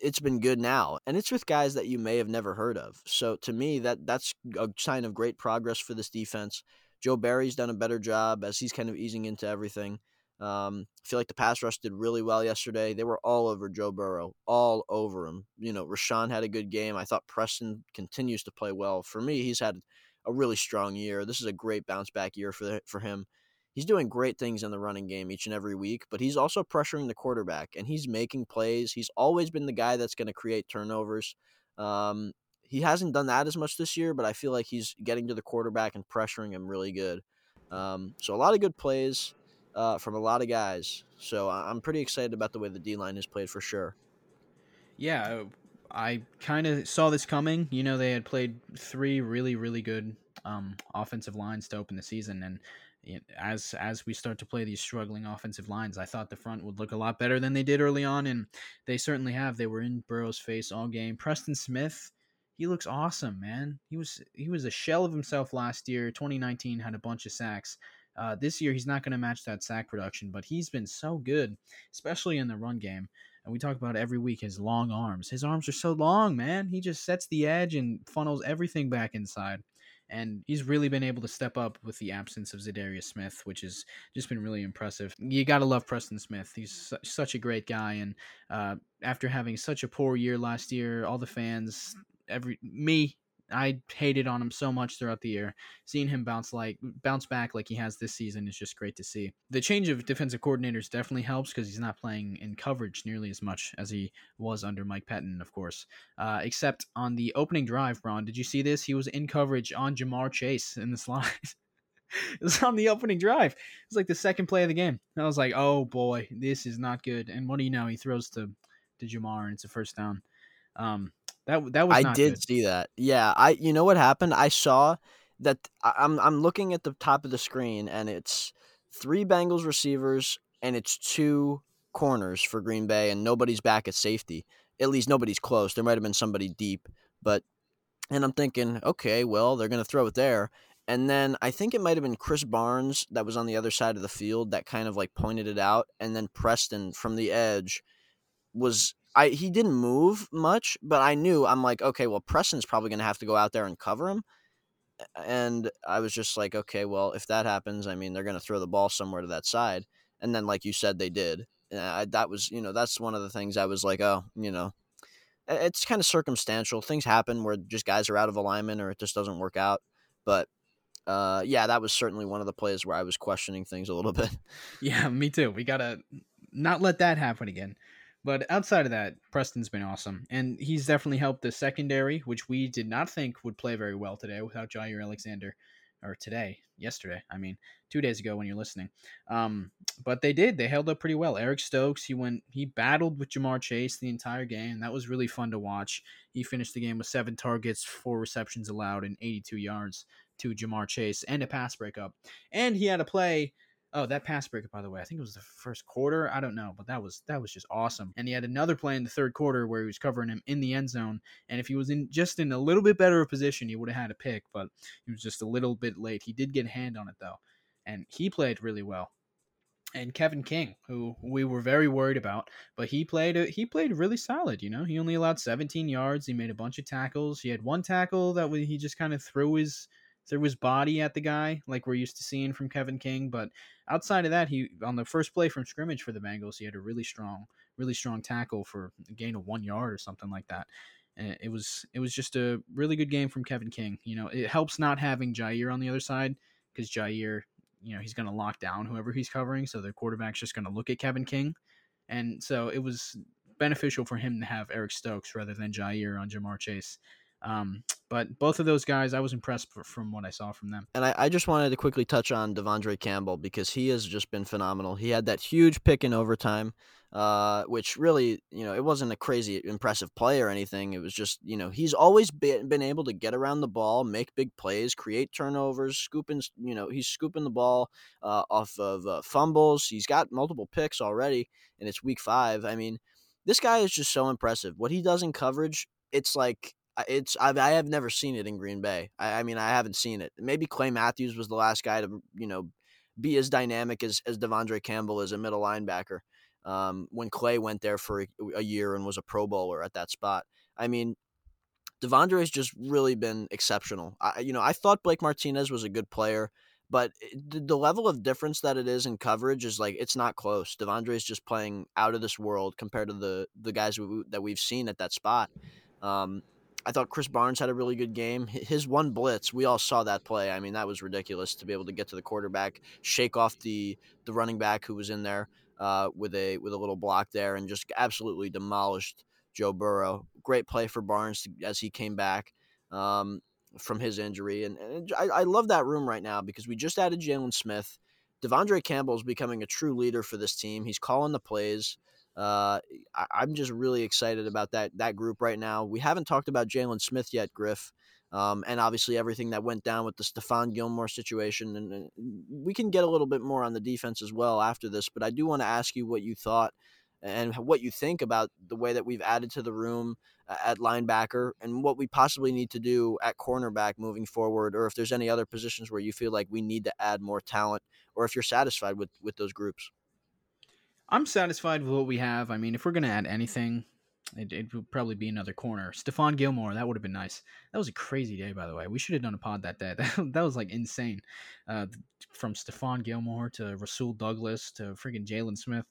it's been good now, and it's with guys that you may have never heard of. So to me, that that's a sign of great progress for this defense. Joe Barry's done a better job as he's kind of easing into everything. Um, I feel like the pass rush did really well yesterday. They were all over Joe Burrow, all over him. You know, Rashan had a good game. I thought Preston continues to play well. For me, he's had a really strong year. This is a great bounce back year for the, for him. He's doing great things in the running game each and every week, but he's also pressuring the quarterback and he's making plays. He's always been the guy that's going to create turnovers. Um, he hasn't done that as much this year, but I feel like he's getting to the quarterback and pressuring him really good. Um, so a lot of good plays uh, from a lot of guys. So I'm pretty excited about the way the D line has played for sure. Yeah, I kind of saw this coming. You know, they had played three really, really good um, offensive lines to open the season, and as as we start to play these struggling offensive lines, I thought the front would look a lot better than they did early on, and they certainly have. They were in Burrow's face all game. Preston Smith, he looks awesome, man. He was he was a shell of himself last year. 2019 had a bunch of sacks. Uh, this year, he's not going to match that sack production, but he's been so good, especially in the run game. And we talk about every week his long arms. His arms are so long, man. He just sets the edge and funnels everything back inside. And he's really been able to step up with the absence of Za'Darius Smith, which has just been really impressive. You got to love Preston Smith. He's such a great guy. And uh, after having such a poor year last year, all the fans, every me I hated on him so much throughout the year. Seeing him bounce like bounce back like he has this season is just great to see. The change of defensive coordinators definitely helps because he's not playing in coverage nearly as much as he was under Mike Pettine, of course. Uh, except on the opening drive, Braun, did you see this? He was in coverage on Ja'Marr Chase in the slide. it was on the opening drive. It was like the second play of the game. I was like, oh boy, this is not good. And what do you know? He throws to to Ja'Marr and it's a first down. Um, that that was I did good. see that. Yeah, I you know what happened? I saw that I'm I'm looking at the top of the screen and it's three Bengals receivers and it's two corners for Green Bay and nobody's back at safety. At least nobody's close. There might have been somebody deep, but and I'm thinking, okay, well, they're going to throw it there. And then I think it might have been Krys Barnes that was on the other side of the field that kind of like pointed it out and then Preston from the edge was I he didn't move much, but I knew I'm like, okay, well, Preston's probably to have to go out there and cover him. And I was just like, okay, well, if that happens, I mean, they're going to throw the ball somewhere to that side. And then, like you said, they did. I, that was, you know, that's one of the things I was like, oh, you know, it's kind of circumstantial. Things happen where just guys are out of alignment or it just doesn't work out. But uh, yeah, that was certainly one of the plays where I was questioning things a little bit. Yeah, me too. We gotta not let that happen again. But outside of that, Preston's been awesome, and he's definitely helped the secondary, which we did not think would play very well today without Jaire Alexander, or today, yesterday. I mean, two days ago when you're listening. Um, but they did. They held up pretty well. Eric Stokes, he went, he battled with Ja'Marr Chase the entire game. That was really fun to watch. He finished the game with seven targets, four receptions allowed, and 82 yards to Ja'Marr Chase, and a pass breakup. And he had a play Oh, that pass breakup, by the way, I think it was the first quarter. I don't know, but that was that was just awesome. And he had another play in the third quarter where he was covering him in the end zone. And if he was in just in a little bit better of position, he would have had a pick, but he was just a little bit late. He did get a hand on it though, and he played really well. And Kevin King, who we were very worried about, but he played he played really solid. You know, he only allowed 17 yards. He made a bunch of tackles. He had one tackle that he just kind of threw his threw his body at the guy, like we're used to seeing from Kevin King. But outside of that, he on the first play from scrimmage for the Bengals, he had a really strong, really strong tackle for a gain of one yard or something like that. And it was it was just a really good game from Kevin King. You know, it helps not having Jaire on the other side because Jaire, you know, he's going to lock down whoever he's covering, so the quarterback's just going to look at Kevin King, and so it was beneficial for him to have Eric Stokes rather than Jaire on Ja'Marr Chase. Um, but both of those guys, I was impressed from what I saw from them. And I, I, just wanted to quickly touch on De'Vondre Campbell because he has just been phenomenal. He had that huge pick in overtime, uh, which really, you know, it wasn't a crazy impressive play or anything. It was just, you know, he's always been, been able to get around the ball, make big plays, create turnovers, scooping, you know, he's scooping the ball uh, off of uh, fumbles. He's got multiple picks already, and it's week five. I mean, this guy is just so impressive. What he does in coverage, it's like it's I've, I have never seen it in Green Bay. I, I, mean, I haven't seen it. Maybe Clay Matthews was the last guy to you know be as dynamic as as De'Vondre Campbell as a middle linebacker. Um, when Clay went there for a, a, year and was a Pro Bowler at that spot. I mean, De'Vondre has just really been exceptional. I, you know, I thought Blake Martinez was a good player, but the, the level of difference that it is in coverage is like it's not close. De'Vondre is just playing out of this world compared to the the guys we, that we've seen at that spot. Um, I thought Krys Barnes had a really good game. His one blitz, we all saw that play. I mean, that was ridiculous to be able to get to the quarterback, shake off the the running back who was in there uh, with a with a little block there, and just absolutely demolished Joe Burrow. Great play for Barnes as he came back um, from his injury, and, and I, I love that room right now because we just added Jaylon Smith. De'Vondre Campbell is becoming a true leader for this team. He's calling the plays. Uh, I, am just really excited about that that group right now. We haven't talked about Jaylon Smith yet, Griff, um, and obviously everything that went down with the Stephon Gilmore situation, and, and, we can get a little bit more on the defense as well after this. But I do want to ask you what you thought and what you think about the way that we've added to the room at linebacker and what we possibly need to do at cornerback moving forward, or if there's any other positions where you feel like we need to add more talent, or if you're satisfied with with those groups. I'm satisfied with what we have. I mean, if we're gonna add anything, it, it would probably be another corner. Stephon Gilmore, that would have been nice. That was a crazy day, by the way. We should have done a pod that day. That, that was like insane. Uh, from Stephon Gilmore to Rasul Douglas to freaking Jaylon Smith,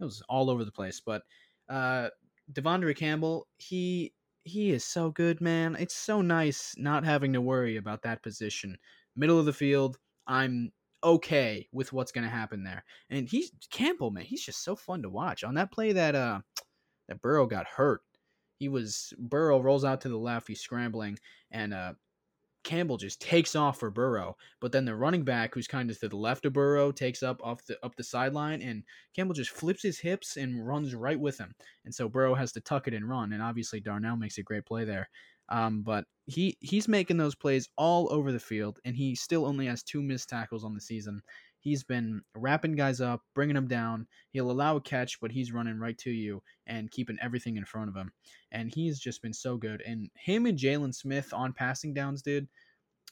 it was all over the place. But uh, De'Vondre Campbell, he he is so good, man. It's so nice not having to worry about that position. Middle of the field, I'm okay with what's going to happen there. And he's Campbell, man, he's just so fun to watch. On that play that uh that Burrow got hurt, he was Burrow rolls out to the left, he's scrambling, and uh Campbell just takes off for Burrow, but then the running back, who's kind of to the left of Burrow, takes up off the up the sideline, and Campbell just flips his hips and runs right with him, and so Burrow has to tuck it and run, and obviously Darnell makes a great play there. Um, but he he's making those plays all over the field, and he still only has two missed tackles on the season. He's been wrapping guys up, bringing them down. He'll allow a catch, but he's running right to you and keeping everything in front of him. And he's just been so good. And him and Jaylon Smith on passing downs, dude.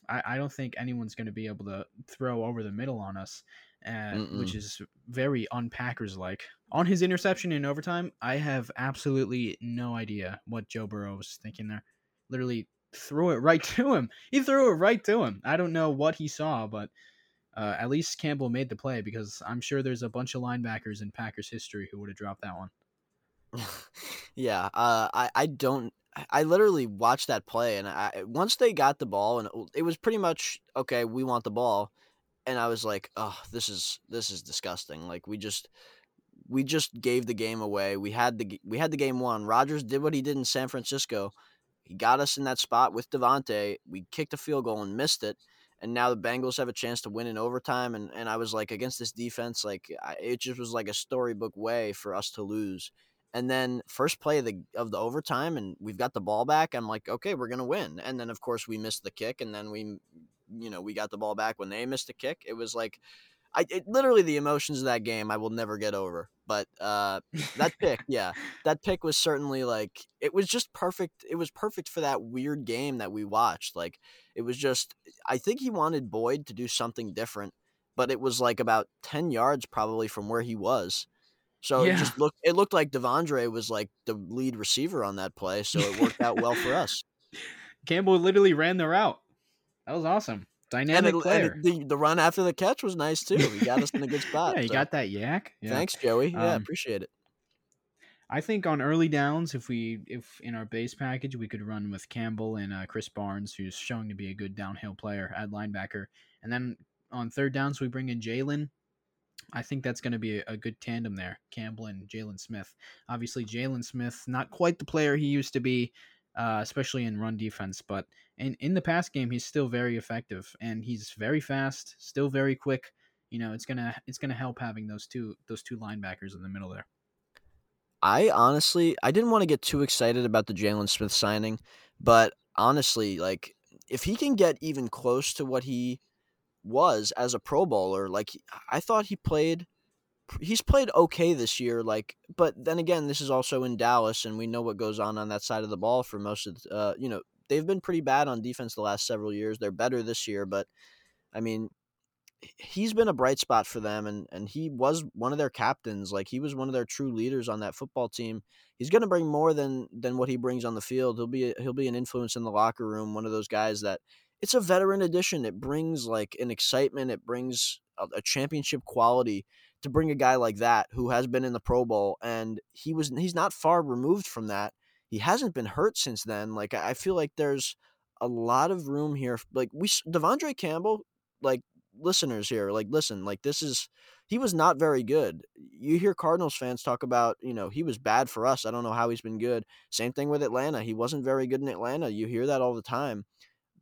I, I don't think anyone's going to be able to throw over the middle on us, uh, which is very unpackers like. On his interception in overtime, I have absolutely no idea what Joe Burrow was thinking there literally threw it right to him. He threw it right to him. I don't know what he saw, but uh, at least Campbell made the play because I'm sure there's a bunch of linebackers in Packers history who would have dropped that one. yeah, uh, I I don't. I literally watched that play, and I once they got the ball, and it was pretty much okay. We want the ball, and I was like, oh, this is this is disgusting. Like we just we just gave the game away. We had the we had the game won. Rodgers did what he did in San Francisco he got us in that spot with Davante. We kicked a field goal and missed it. And now the Bengals have a chance to win in overtime. And, and I was like, against this defense, like I, it just was like a storybook way for us to lose. And then first play of the of the overtime, and we've got the ball back. I'm like, okay, we're gonna win. And then of course we missed the kick, and then we, you know, we got the ball back when they missed the kick. It was like I it, literally the emotions of that game I will never get over. But uh, that pick, yeah, that pick was certainly like it was just perfect. It was perfect for that weird game that we watched. Like it was just, I think he wanted Boyd to do something different, but it was like about ten yards probably from where he was. So yeah. it just looked it looked like De'Vondre was like the lead receiver on that play, so it worked out well for us. Campbell literally ran the route. That was awesome. Dynamic and player. And the, the run after the catch was nice too. He got us in a good spot. yeah, he so. got that YAC. Yeah. Thanks, Joey. Yeah, um, appreciate it. I think on early downs, if we if in our base package we could run with Campbell and uh, Krys Barnes, who's showing to be a good downhill player at linebacker, and then on third downs we bring in Jaylon. I think that's going to be a, a, good tandem there, Campbell and Jaylon Smith. Obviously, Jaylon Smith not quite the player he used to be, uh, especially in run defense. But in in the pass game, he's still very effective, and he's very fast, still very quick. You know, it's gonna it's gonna help having those two those two linebackers in the middle there. I honestly, I didn't want to get too excited about the Jaylon Smith signing, but honestly, like if he can get even close to what he was as a Pro Bowler, like I thought he played he's played okay this year like but then again this is also in Dallas and we know what goes on on that side of the ball for most of uh you know they've been pretty bad on defense the last several years. They're better this year but I mean he's been a bright spot for them and and he was one of their captains like he was one of their true leaders on that football team. He's going to bring more than than what he brings on the field. He'll be he'll be an influence in the locker room one of those guys that it's a veteran addition. It brings like an excitement. It brings a, a championship quality to bring a guy like that who has been in the pro bowl and he was he's not far removed from that he hasn't been hurt since then like i feel like there's a lot of room here like we De'Vondre Campbell like listeners here, like listen, like this is he was not very good. You hear Cardinals fans talk about, you know, he was bad for us. I don't know how he's been good. Same thing with Atlanta. He wasn't very good in Atlanta. You hear that all the time.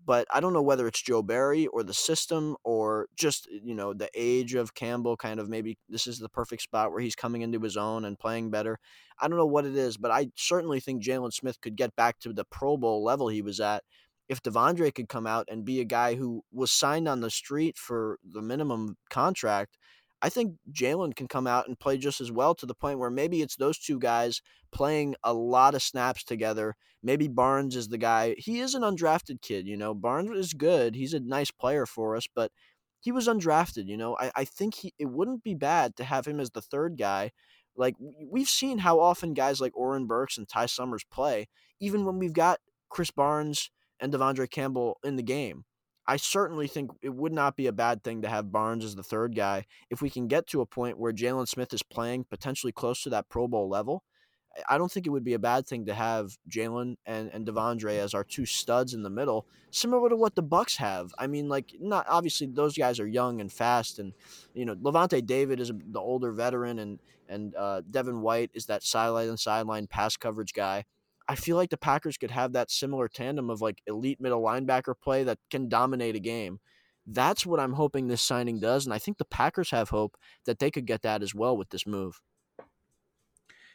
But I don't know whether it's Joe Barry or the system or just, eh, you know, the age of Campbell kind of maybe this is the perfect spot where he's coming into his own and playing better. I don't know what it is, but I certainly think Jaylon Smith could get back to the Pro Bowl level he was at if De'Vondre could come out and be a guy who was signed on the street for the minimum contract, I think Jaylon can come out and play just as well to the point where maybe it's those two guys playing a lot of snaps together. Maybe Barnes is the guy. He is an undrafted kid, you know. Barnes is good. He's a nice player for us, but he was undrafted, you know. I, I think he it wouldn't be bad to have him as the third guy. Like we've seen how often guys like Oren Burks and Ty Summers play, even when we've got Krys Barnes and De'Vondre Campbell in the game. I certainly think it would not be a bad thing to have Barnes as the third guy if we can get to a point where Jaylon Smith is playing potentially close to that Pro Bowl level. I don't think it would be a bad thing to have Jaylon and, and De'Vondre as our two studs in the middle, similar to what the Bucks have. I mean, like not obviously those guys are young and fast, and you know Lavonte David is the older veteran, and and uh, Devin White is that sideline and sideline pass coverage guy. I feel like the Packers could have that similar tandem of like elite middle linebacker play that can dominate a game. That's what I'm hoping this signing does, and I think the Packers have hope that they could get that as well with this move.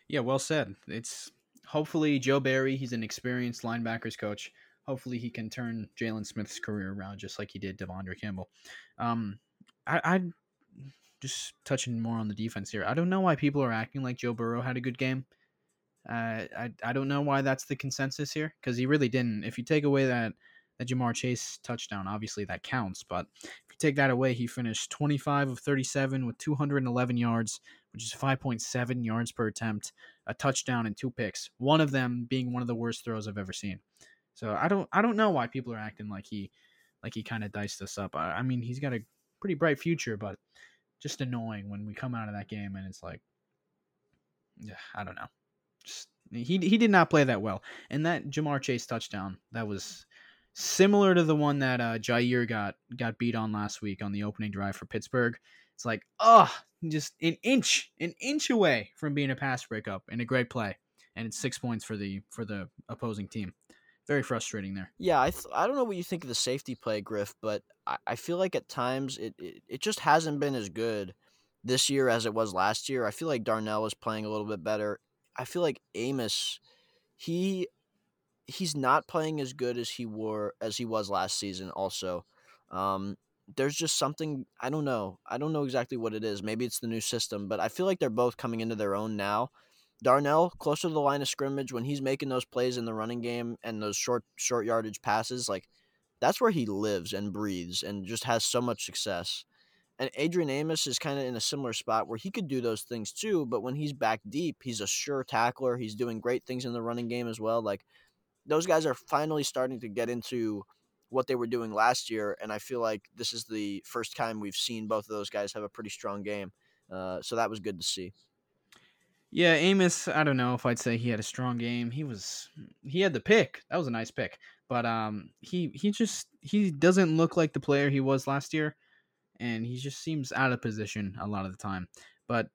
Yeah, well said. It's hopefully Joe Barry. He's an experienced linebackers coach. Hopefully, he can turn Jaylon Smith's career around just like he did De'Vondre Campbell. Um, I, I just touching more on the defense here. I don't know why people are acting like Joe Burrow had a good game. I I don't know why that's the consensus here because he really didn't. If you take away that that Ja'Marr Chase touchdown, obviously that counts. But if you take that away, he finished 25 of 37 with 211 yards, which is 5.7 yards per attempt, a touchdown and two picks. One of them being one of the worst throws I've ever seen. So I don't I don't know why people are acting like he like he kind of diced us up. I, I mean he's got a pretty bright future, but just annoying when we come out of that game and it's like, yeah, I don't know just, he he did not play that well. And that Ja'Marr Chase touchdown that was similar to the one that uh, Jaire got got beat on last week on the opening drive for Pittsburgh. It's like, oh, just an inch, an inch away from being a pass breakup and a great play, and it's six points for the for the opposing team. Very frustrating there. Yeah, I th- I don't know what you think of the safety play, Griff, but I, I feel like at times it, it it just hasn't been as good this year as it was last year. I feel like Darnell is playing a little bit better. I feel like Amos, he he's not playing as good as he were as he was last season. Also, um, there's just something I don't know. I don't know exactly what it is. Maybe it's the new system, but I feel like they're both coming into their own now. Darnell closer to the line of scrimmage when he's making those plays in the running game and those short short yardage passes, like that's where he lives and breathes and just has so much success. And Adrian Amos is kind of in a similar spot where he could do those things too, but when he's back deep, he's a sure tackler. He's doing great things in the running game as well. Like those guys are finally starting to get into what they were doing last year, and I feel like this is the first time we've seen both of those guys have a pretty strong game. Uh, so that was good to see. Yeah, Amos, I don't know if I'd say he had a strong game. He was he had the pick. That was a nice pick. But um he he just he doesn't look like the player he was last year and he just seems out of position a lot of the time. But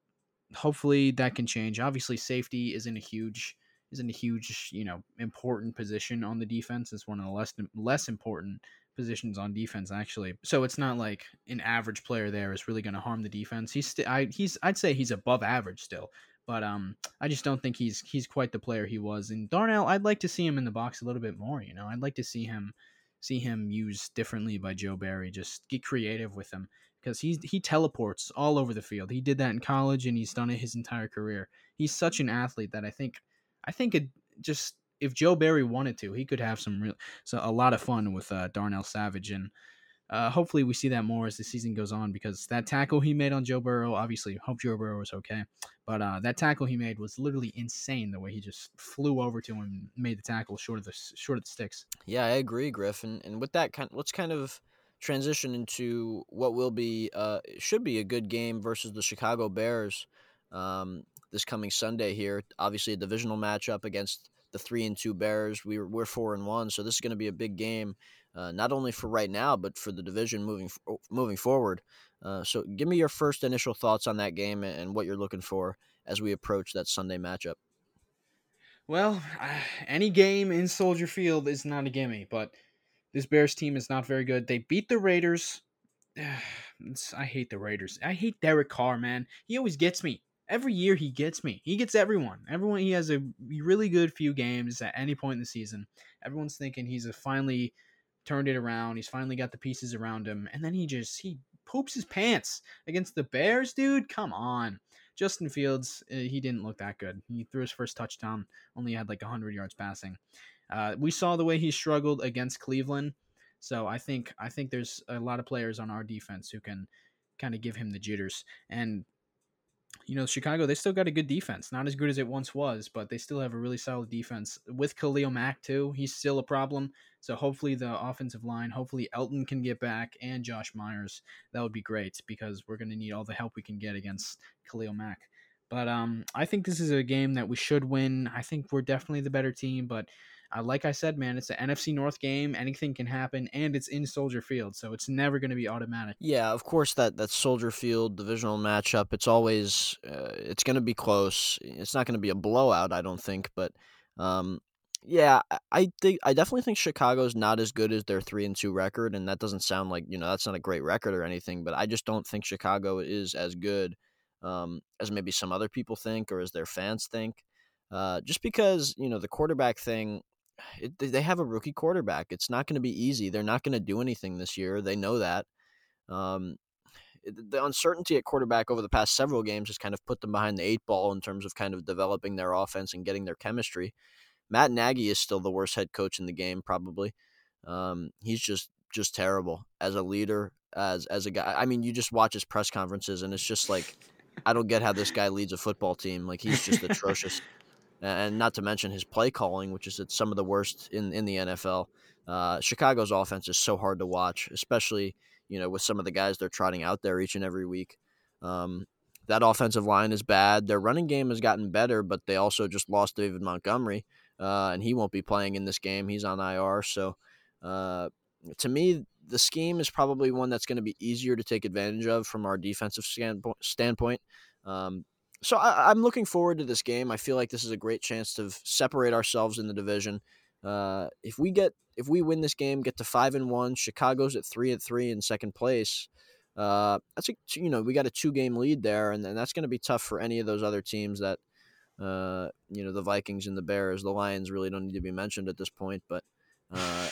hopefully that can change. Obviously, safety isn't a huge isn't a huge, you know, important position on the defense. It's one of the less less important positions on defense actually. So it's not like an average player there is really going to harm the defense. He's st- I, he's I'd say he's above average still, but um I just don't think he's he's quite the player he was. And Darnell, I'd like to see him in the box a little bit more. You know, I'd like to see him see him used differently by Joe Barry. Just get creative with him because he's he teleports all over the field. He did that in college and he's done it his entire career. He's such an athlete that I think I think it just if Joe Barry wanted to, he could have some real so a lot of fun with uh, Darnell Savage and uh, hopefully we see that more as the season goes on because that tackle he made on Joe Burrow, obviously hope Joe Burrow was okay, but uh, that tackle he made was literally insane the way he just flew over to him and made the tackle short of the short of the sticks. Yeah, I agree, Griff, and and with that kind, let's kind of transition into what will be uh should be a good game versus the Chicago Bears um, this coming Sunday here. Obviously, a divisional matchup against the three and two Bears. We we're four and one, so this is going to be a big game, uh, not only for right now, but for the division moving moving forward. Uh, so, give me your first initial thoughts on that game and what you're looking for as we approach that Sunday matchup. Well, any game in Soldier Field is not a gimme, but this Bears team is not very good. They beat the Raiders. I hate the Raiders. I hate Derek Carr, man. He always gets me every year he gets me. He gets everyone. Everyone he has a really good few games at any point in the season. Everyone's thinking he's a finally turned it around. He's finally got the pieces around him, and then he just he poops his pants against the Bears, dude. Come on. Justin Fields, uh, he didn't look that good. He threw his first touchdown, only had like 100 yards passing. Uh, we saw the way he struggled against Cleveland, so I think I think there's a lot of players on our defense who can kind of give him the jitters. And you know, Chicago, they still got a good defense. Not as good as it once was, but they still have a really solid defense. With Khalil Mack, too, he's still a problem. So hopefully the offensive line, hopefully Elgton can get back and Josh Myers. That would be great because we're going to need all the help we can get against Khalil Mack. But um, I think this is a game that we should win. I think we're definitely the better team, but uh, like I said, man, it's an NFC North game. Anything can happen, and it's in Soldier Field, so it's never going to be automatic. Yeah, of course that that Soldier Field divisional matchup. It's always uh, it's going to be close. It's not going to be a blowout, I don't think, but um, yeah, I think I definitely think Chicago's not as good as their three and two record, and that doesn't sound like you know that's not a great record or anything, but I just don't think Chicago is as good um, as maybe some other people think or as their fans think. Uh, just because you know the quarterback thing it, they have a rookie quarterback. It's not going to be easy. They're not going to do anything this year. They know that. Um, the uncertainty at quarterback over the past several games has kind of put them behind the eight ball in terms of kind of developing their offense and getting their chemistry. Matt Nagy is still the worst head coach in the game, probably. Um, he's just just terrible as a leader, as as a guy. I mean, you just watch his press conferences, and it's just like, I don't get how this guy leads a football team. Like he's just atrocious and not to mention his play calling, which is at some of the worst in in the NFL. Uh, Chicago's offense is so hard to watch, especially you know with some of the guys they're trotting out there each and every week. Um, that offensive line is bad. Their running game has gotten better, but they also just lost David Montgomery, uh, and he won't be playing in this game. He's on IR. So, uh, to me, the scheme is probably one that's going to be easier to take advantage of from our defensive standpoint. Um, so I, am looking forward to this game. I feel like this is a great chance to separate ourselves in the division. Uh, if we get if we win this game, get to five and one, Chicago's at three and three in second place. Uh, that's a you know we got a two game lead there, and, and that's going to be tough for any of those other teams that uh, you know the Vikings and the Bears, the Lions really don't need to be mentioned at this point, but. Uh,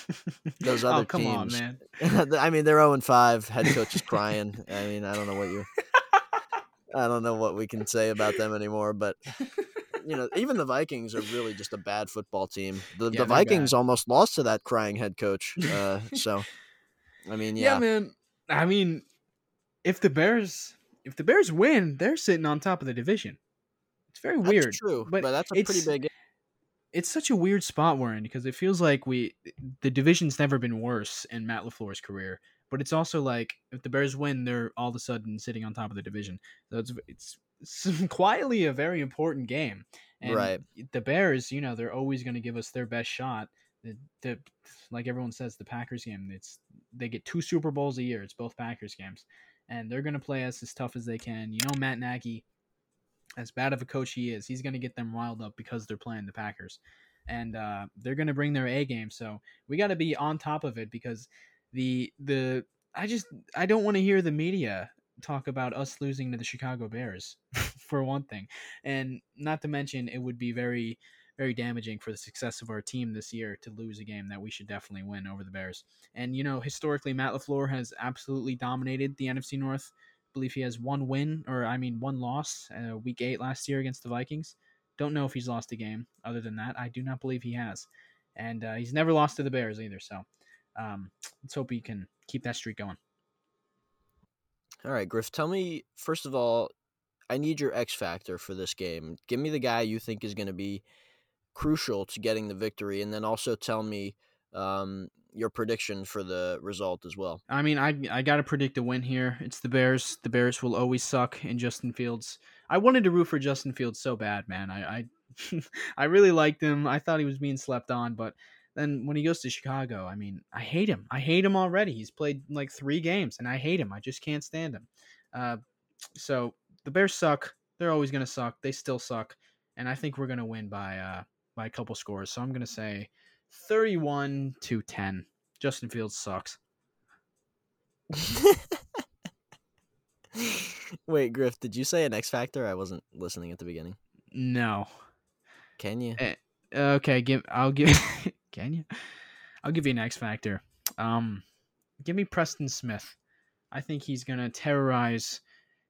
those oh, other oh, come teams, on, man. I mean, they're 0 and 5. Head coach is crying. I mean, I don't know what you I don't know what we can say about them anymore, but you know, even the Vikings are really just a bad football team. The, yeah, the Vikings almost lost to that crying head coach. Uh, so, I mean, yeah. yeah, man. I mean, if the Bears if the Bears win, they're sitting on top of the division. It's very that's weird. True, but, but that's a pretty big. It's such a weird spot we're in because it feels like we the division's never been worse in Matt LaFleur's career but it's also like if the Bears win, they're all of a sudden sitting on top of the division. So it's it's, it's quietly a very important game. And right. The Bears, you know, they're always going to give us their best shot. The, the like everyone says, the Packers game. It's they get two Super Bowls a year. It's both Packers games, and they're going to play us as tough as they can. You know, Matt Nagy. As bad of a coach he is, he's going to get them riled up because they're playing the Packers, and uh, they're going to bring their A game. So we got to be on top of it because the the I just I don't want to hear the media talk about us losing to the Chicago Bears for one thing, and not to mention it would be very very damaging for the success of our team this year to lose a game that we should definitely win over the Bears. And you know, historically, Matt LaFleur has absolutely dominated the NFC North. Believe he has one win, or I mean, one loss, uh, Week Eight last year against the Vikings. Don't know if he's lost a game. Other than that, I do not believe he has, and uh, he's never lost to the Bears either. So um, let's hope he can keep that streak going. All right, Griff, tell me first of all, I need your X factor for this game. Give me the guy you think is going to be crucial to getting the victory, and then also tell me um, your prediction for the result as well. I mean, I I got to predict a win here. It's the Bears. The Bears will always suck in Justin Fields. I wanted to root for Justin Fields so bad, man. I I, I really liked him. I thought he was being slept on, but then when he goes to Chicago, I mean, I hate him. I hate him already. He's played like three games, and I hate him. I just can't stand him. Uh, so the Bears suck. They're always gonna suck. They still suck, and I think we're gonna win by uh, by a couple scores. So I'm gonna say 31 to 10. Justin Fields sucks. Wait, Griff, did you say an X factor? I wasn't listening at the beginning. No. Can you? Eh, okay, give I'll give Can you? I'll give you an X factor. Um give me Preston Smith. I think he's going to terrorize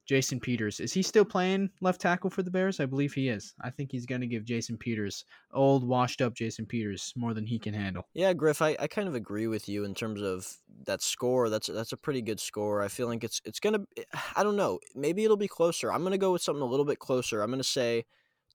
Jason Peters. Is he still playing left tackle for the Bears? I believe he is. I think he's going to give Jason Peters, old, washed up Jason Peters, more than he can handle. Yeah, Griff, I, I kind of agree with you in terms of that score. That's that's a pretty good score. I feel like it's it's going to I don't know, maybe it'll be closer. I'm going to go with something a little bit closer. I'm going to say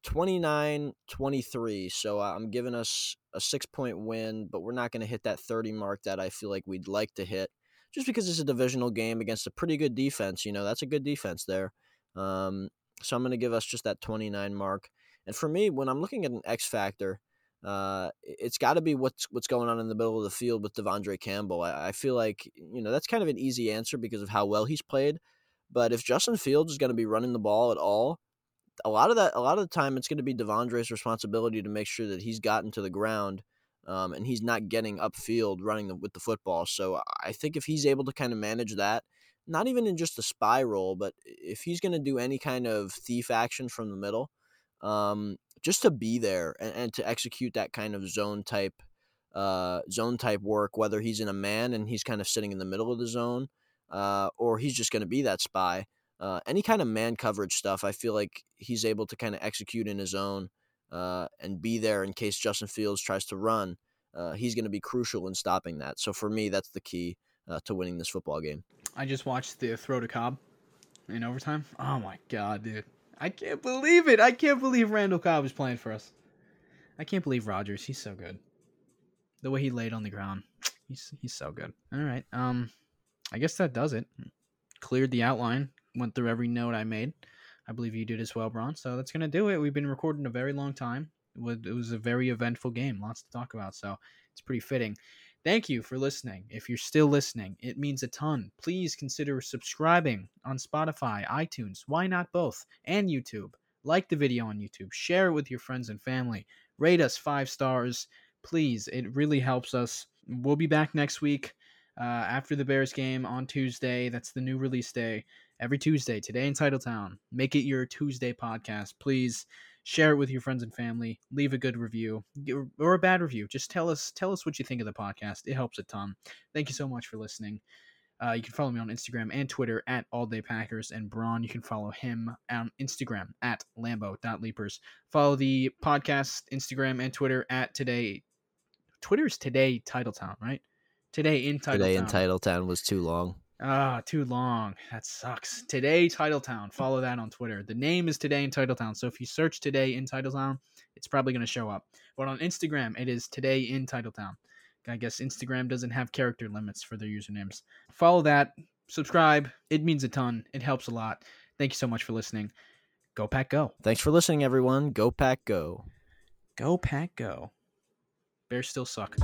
29-23. So uh, I'm giving us a 6-point win, but we're not going to hit that 30 mark that I feel like we'd like to hit just because it's a divisional game against a pretty good defense. You know, that's a good defense there. Um, so I'm going to give us just that 29 mark. And for me, when I'm looking at an X factor, uh, it's got to be what's what's going on in the middle of the field with De'Vondre Campbell. I, I, feel like you know that's kind of an easy answer because of how well he's played. But if Justin Fields is going to be running the ball at all, a lot of that, a lot of the time, it's going to be De'Vondre's responsibility to make sure that he's gotten to the ground um, and he's not getting upfield running the, with the football. So I think if he's able to kind of manage that, not even in just a spy role, but if he's going to do any kind of thief action from the middle, um, just to be there and, and, to execute that kind of zone type uh, zone type work, whether he's in a man and he's kind of sitting in the middle of the zone, uh, or he's just going to be that spy. Uh, any kind of man coverage stuff, I feel like he's able to kind of execute in his own uh, and be there in case Justin Fields tries to run. Uh, he's going to be crucial in stopping that. So for me, that's the key uh, to winning this football game. I just watched the throw to Cobb in overtime. Oh my god, dude! I can't believe it. I can't believe Randall Cobb is playing for us. I can't believe Rodgers. He's so good. The way he laid on the ground, he's he's so good. All right. Um, I guess that does it. Cleared the outline. Went through every note I made. I believe you did as well, Bron. So that's going to do it. We've been recording a very long time. It was a very eventful game, lots to talk about. So it's pretty fitting. Thank you for listening. If you're still listening, it means a ton. Please consider subscribing on Spotify, iTunes, why not both, and YouTube. Like the video on YouTube, share it with your friends and family, rate us five stars. Please, it really helps us. We'll be back next week uh, after the Bears game on Tuesday. That's the new release day every Tuesday, today in Titletown. Make it your Tuesday podcast. Please share it with your friends and family. Leave a good review or a bad review. Just tell us tell us what you think of the podcast. It helps a ton. Thank you so much for listening. Uh, you can follow me on Instagram and Twitter at All Day Packers, and Braun, you can follow him on Instagram at Lambeau.leapers. Follow the podcast Instagram and Twitter at Today. Twitter's Today Titletown, right? Today in Titletown. Today in Titletown was too long. Ah, too long. That sucks. Today Titletown. Follow that on Twitter. The name is Today in Titletown. So if you search Today in Titletown, it's probably going to show up. But on Instagram, it is Today in Titletown. I guess Instagram doesn't have character limits for their usernames. Follow that. Subscribe. It means a ton. It helps a lot. Thank you so much for listening. Go Pack Go. Thanks for listening, everyone. Go Pack Go. Go Pack Go. Bears still suck.